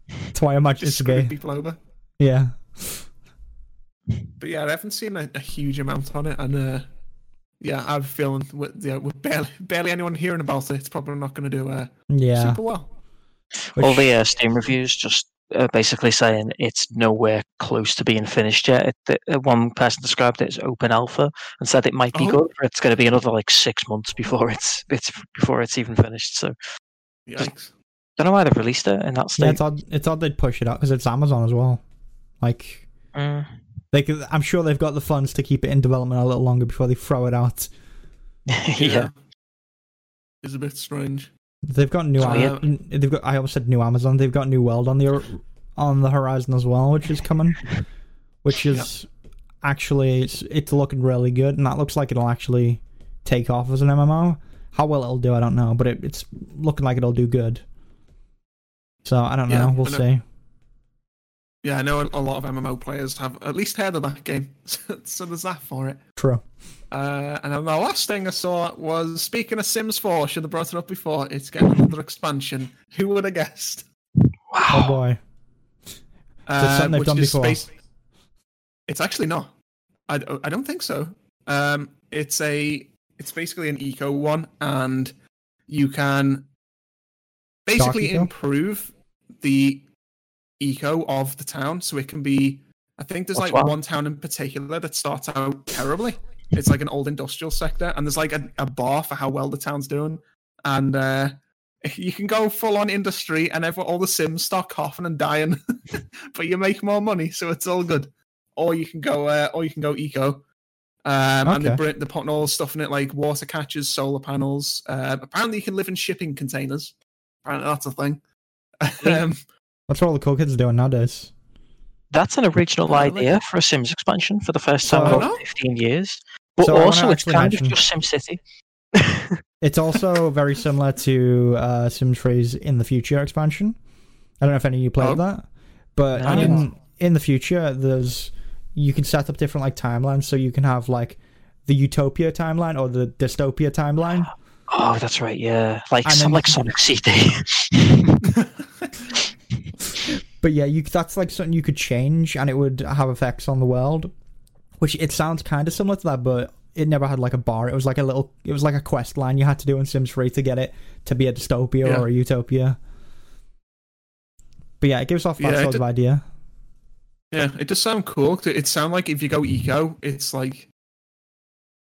That's why I imagine just it's a gay. people over. Yeah. But yeah, I haven't seen a, a huge amount on it, and uh, yeah, I'm feeling with, yeah, with barely barely anyone hearing about it, it's probably not going to do uh, Yeah. super well. All the uh, Steam reviews just uh, basically saying it's nowhere close to being finished yet. It, the, uh, one person described it as open alpha and said it might be Oh. good, but it's going to be another like six months before it's it's before it's even finished. So Yikes. don't know why they've released it in that yeah, it's odd. It's odd they'd push it out because it's Amazon as well. Like, Mm. they could, I'm sure they've got the funds to keep it in development a little longer before they throw it out. yeah. It's a bit strange. They've got new. Oh, yeah. They've got. I almost said new Amazon. They've got new world on the on the horizon as well, which is coming, which is actually it's, it's looking really good, and that looks like it'll actually take off as an MMO. How well it'll do, I don't know, but it, it's looking like it'll do good. So I don't know. We'll know- see. Yeah, I know a a lot of MMO players have at least heard of that game, so there's that for it. True. Uh, and then the last thing I saw was speaking of Sims 4, should have brought it up before. It's getting another expansion. Who would have guessed? Oh boy. Uh, something they've which done is before? basi- It's actually not. I, I don't think so. Um, it's a it's basically an eco one, and you can basically eco? improve the eco of the town, so it can be. I think there's What's like what? one town in particular that starts out terribly. It's like an old industrial sector, and there's like a, a bar for how well the town's doing, and uh, you can go full on industry, and everyone, all the Sims start coughing and dying, but you make more money, so it's all good. Or you can go, uh, or you can go eco, um, and they're, Okay. bring- they're putting all the stuff in it, like water catchers, solar panels. Uh, apparently, you can live in shipping containers. Apparently, that's a thing. um, That's what all the cool kids are doing nowadays. That's an original idea for a Sims expansion for the first time in know. about 15 years. But So also, it's kind mention- of just SimCity. It's also very similar to uh, Sims 3's In the Future expansion. I don't know if any of you played Oh. that, but No. in in the future, there's you can set up different like timelines, so you can have like the Utopia timeline or the Dystopia timeline. Oh, that's right. Yeah, like And some then like you Sonic CD. But yeah, you that's like something you could change, and it would have effects on the world. Which it sounds kind of similar to that, but it never had like a bar. It was like a little. It was like a quest line you had to do in Sims 3 to get it to be a dystopia Yeah. or a utopia. But yeah, it gives off that Yeah, sort of idea. Yeah, it does sound cool. It sound like if you go eco, it's like,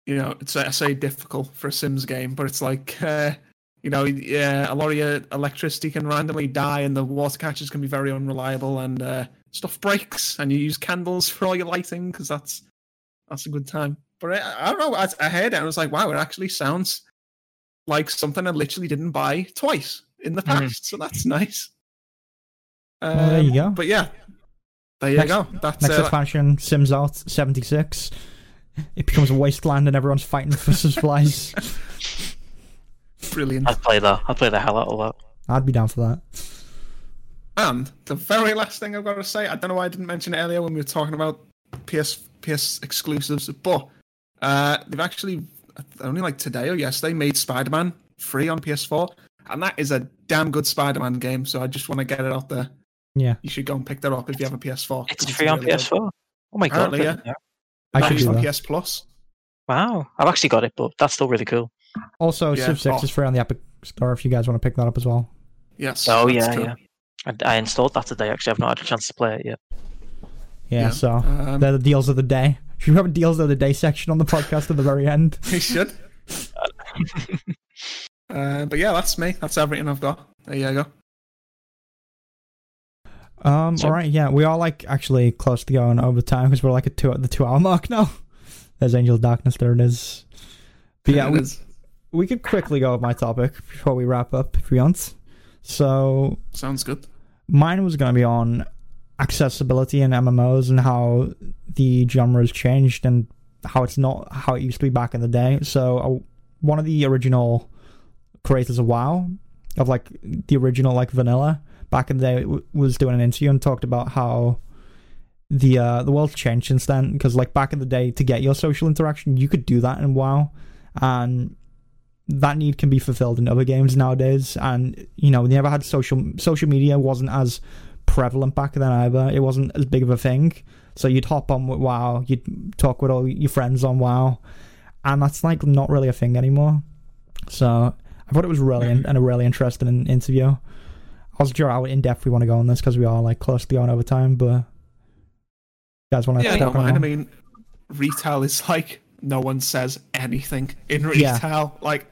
you know, it's I say difficult for a Sims game, but it's like, uh, you know, yeah, a lot of your electricity can randomly die, and the water catchers can be very unreliable, and uh, stuff breaks, and you use candles for all your lighting because that's that's a good time. But I, I don't know. I, I heard it and I was like, wow, it actually sounds like something I literally didn't buy twice in the Mhm. past. So that's nice. Well, Oh, there you Um, go. But yeah, there you Next- go. That's Next uh, expansion, Sims Out 76. It becomes a wasteland and everyone's fighting for supplies. brilliant. I'd play that. I'd play the hell out of that. I'd be down for that. And the very last thing I've got to say, I don't know why I didn't mention it earlier when we were talking about PS PS exclusives, but uh, they've actually only like today or yesterday made Spider-Man free on PS4, and that is a damn good Spider-Man game. So I just want to get it out there. Yeah, You should go and pick that up if you have a PS4. It's free on really good. PS4. Oh my god! Apparently, yeah. yeah. I Now should do on that. PS Plus. Wow, I've actually got it, but that's still really cool. Also, Yeah. Civ 6 Oh. is free on the Epic Store if you guys want to pick that up as well. Yes. Oh yeah, cool. yeah. I, I installed that today. Actually, I've not had a chance to play it yet. Yeah, Yeah. so Um, they're the deals of the day. Should we have a deals of the day section on the podcast at the very end? we should. uh, but yeah, that's me. That's everything I've got. There you go. Um, So- all right, yeah, we are like actually close to going over time because we're like at two the two hour mark now. There's Angel of Darkness, there it is. But yeah, we, we could quickly go over my topic before we wrap up if we want. So sounds good. mine was going to be on accessibility in MMOs and how the genre has changed and how it's not how it used to be back in the day. So uh, one of the original creators of WoW, of like the original like vanilla back in the day, w- was doing an interview and talked about how the uh, the world's changed since then. Because like back in the day, to get your social interaction, you could do that in WoW, and that need can be fulfilled in other games nowadays. And you know, they never had social social media wasn't as prevalent back then either. It wasn't as big of a thing. So you'd hop on with WoW, you'd talk with all your friends on WoW, and that's like not really a thing anymore. So I thought it was really and a really interesting interview. I wasn't sure how in depth we want to go on this because we are like close to going over time, but you guys want to Yeah, I talk don't mind. I mean, retail is like no one says anything in Yeah. retail. Like,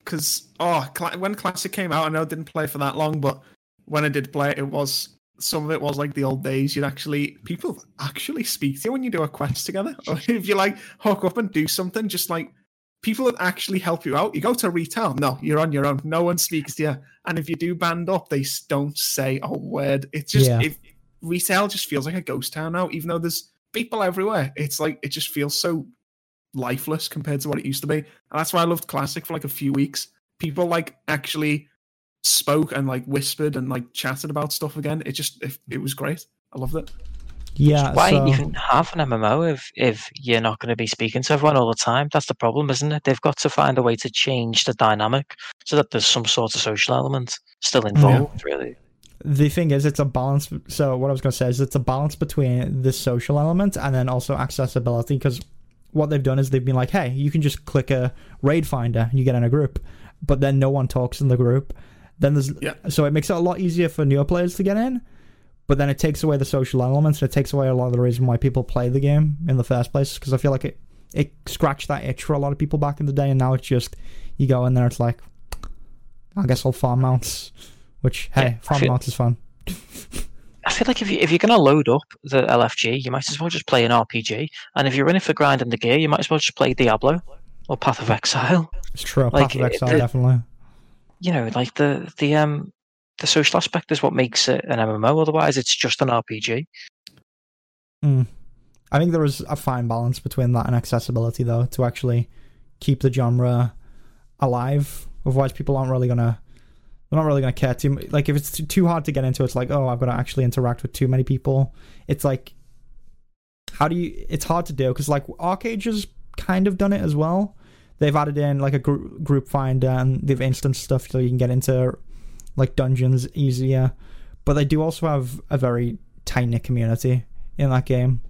because oh, when Classic came out, I know it didn't play for that long, but when I did play it was some of it was like the old days. You'd actually people actually speak to you when you do a quest together, or if you like hook up and do something. Just like people that actually help you out. You go to retail, no, you're on your own. No one speaks to you, and if you do band up, they don't say a word. It's just Yeah. if retail just feels like a ghost town now, even though there's people everywhere. It's like it just feels so lifeless compared to what it used to be. And that's why I loved Classic for like a few weeks. People like actually spoke and like whispered and like chatted about stuff again. It just it, it was great. I loved it. Yeah. Why so, even have an MMO if if you're not going to be speaking to everyone all the time? That's the problem, isn't it? They've got to find a way to change the dynamic so that there's some sort of social element still involved. Really, the thing is, it's a balance. So what I was going to say is it's a balance between the social element and then also accessibility. Because what they've done is they've been like, hey, you can just click a raid finder and you get in a group, but then no one talks in the group. Then there's Yeah. so it makes it a lot easier for newer players to get in, but then it takes away the social elements and it takes away a lot of the reason why people play the game in the first place. Because I feel like it it scratched that itch for a lot of people back in the day, and now it's just you go in there, it's like I guess I'll farm mounts, which hey, Yeah, farm feel- mounts is fun. I feel like if you if you're going to load up the LFG, you might as well just play an RPG. And if you're in it for grinding the gear, you might as well just play Diablo or Path of Exile. It's true. Like, Path of Exile, the- definitely. You know, like the the um the social aspect is what makes it an MMO. Otherwise, it's just an RPG. I think there is a fine balance between that and accessibility, though, to actually keep the genre alive. Otherwise, people aren't really gonna. They're not really gonna care too. mu- Like if it's too- too hard to get into, it's like, oh, I've got to actually interact with too many people. It's like, how do you? It's hard to do because like Arcade has kind of done it as well. They've added in like a gr- group finder and they've instant stuff so you can get into like dungeons easier. But they do also have a very tight knit community in that game,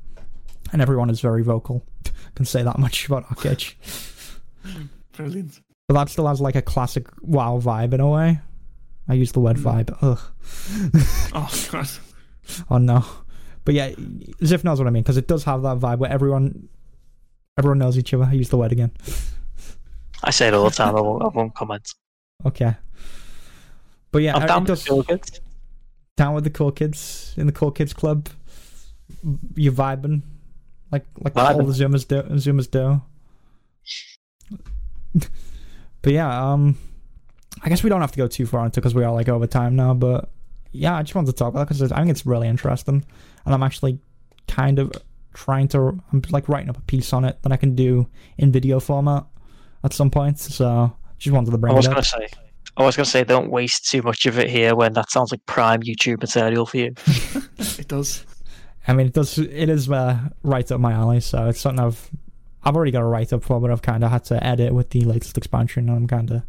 and everyone is very vocal. Can say that much about Arcade. Brilliant. But that still has like a classic WoW vibe in a way. I use the word Mm. vibe. Ugh. Oh god. Oh no. But yeah, Ziff knows what I mean because it does have that vibe where everyone, everyone knows each other. I use the word again. I say it all the time. I won't, I won't comment. Okay. But yeah, I'm down with the cool kids. down with the cool kids in the cool kids club. You're vibing, like like all Vibing. the Zoomers do. Zoomers do. but yeah, um, I guess we don't have to go too far into because we are like over time now. But yeah, I just wanted to talk about it because I think it's really interesting, and I'm actually kind of trying to. I'm like writing up a piece on it that I can do in video format at some point. So just wanted to I bring was going to say. I was going to say, don't waste too much of it here when that sounds like prime YouTube material for you. It does. I mean, it does. It is uh, right up my alley. So it's something I've I've already got a write up for, but I've kind of had to edit with the latest expansion, and I'm kind of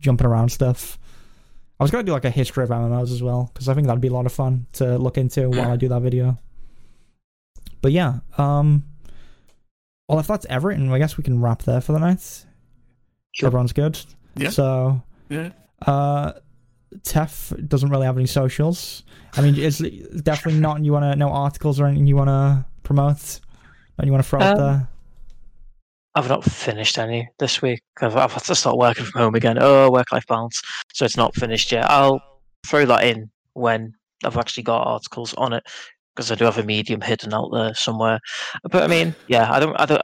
jumping around stuff. I was gonna do like a history of MMOs as well because I think that'd be a lot of fun to look into while I do that video. But yeah, um, well, if that's everything, I guess we can wrap there for the night. Sure. Everyone's good. Yeah. So Yeah. uh, Tef doesn't really have any socials. I mean, it's definitely not. You want to know articles or anything you want to promote, and you want to throw out Um, there. I've not finished any this week. I've, I've had to start working from home again. Oh, work life balance. So it's not finished yet. I'll throw that in when I've actually got articles on it because I do have a medium hidden out there somewhere. But I mean, yeah, I don't, I don't,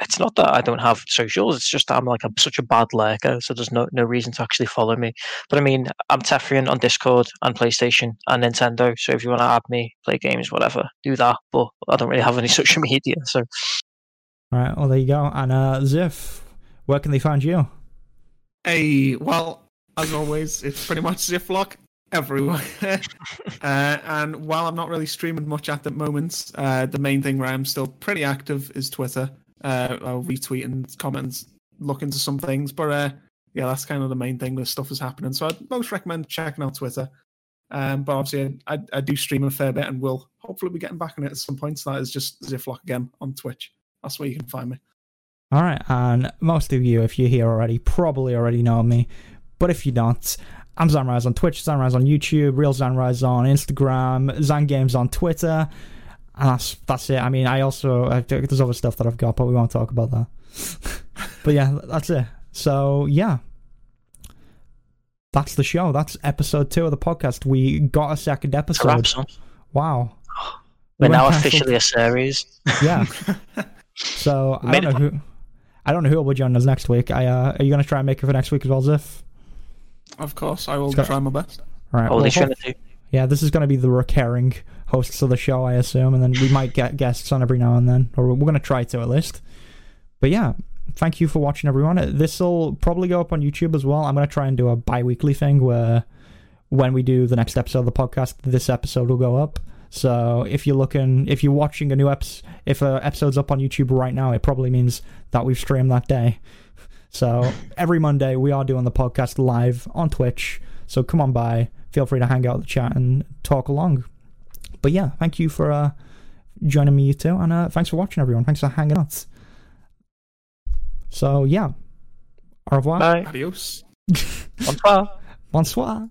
it's not that I don't have socials. It's just I'm like, I'm such a bad lurker. So there's no, no reason to actually follow me. But I mean, I'm Tefrian on Discord and PlayStation and Nintendo. So if you want to add me, play games, whatever, do that. But I don't really have any social media. So All right. Well, there you go. And uh, Ziff, where can they find you? Hey, well, as always, it's pretty much Ziploc everywhere. uh, and while I'm not really streaming much at the moment, uh, the main thing where I'm still pretty active is Twitter. Uh, I'll retweet and comment, look into some things. But uh, yeah, that's kind of the main thing where stuff is happening. So I'd most recommend checking out Twitter. Um, but obviously, I, I do stream a fair bit and will hopefully be getting back on it at some point. So that is just Ziploc again on Twitch. That's where you can find me. All right. And most of you, if you're here already, probably already know me. But if you don't, I'm ZanRyze on Twitch, ZanRyze on YouTube, Real ZanRyze on Instagram, Zan Games on Twitter. And that's that's it. I mean, I also I, there's other stuff that I've got, but we won't talk about that. but yeah, that's it. So yeah, that's the show. That's episode two of the podcast. We got a second episode. Wow. We're We now officially a series. Yeah. So I don't know who. I don't know who will join us next week. I uh, are you going to try and make it for next week as well, Ziff? Of course, I will Scott. try my best. All right. All well, these hope- trying to do. yeah, this is going to be the recurring hosts of the show, I assume, and then we might get guests on every now and then, or we're going to try to at least. but yeah, thank you for watching, everyone. This will probably go up on YouTube as well. I'm gonna try and do a bi-weekly thing where when we do the next episode of the podcast, this episode will go up. So if you're looking, if you're watching a new episode, if a episode's up on YouTube right now, it probably means that we've streamed that day. So every Monday we are doing the podcast live on Twitch. So come on by, feel free to hang out in the chat and talk along. But yeah, thank you for uh, joining me, you two, and uh, thanks for watching, everyone. Thanks for hanging out. So yeah, au revoir, Bye. Adios. Bonsoir. bonsoir.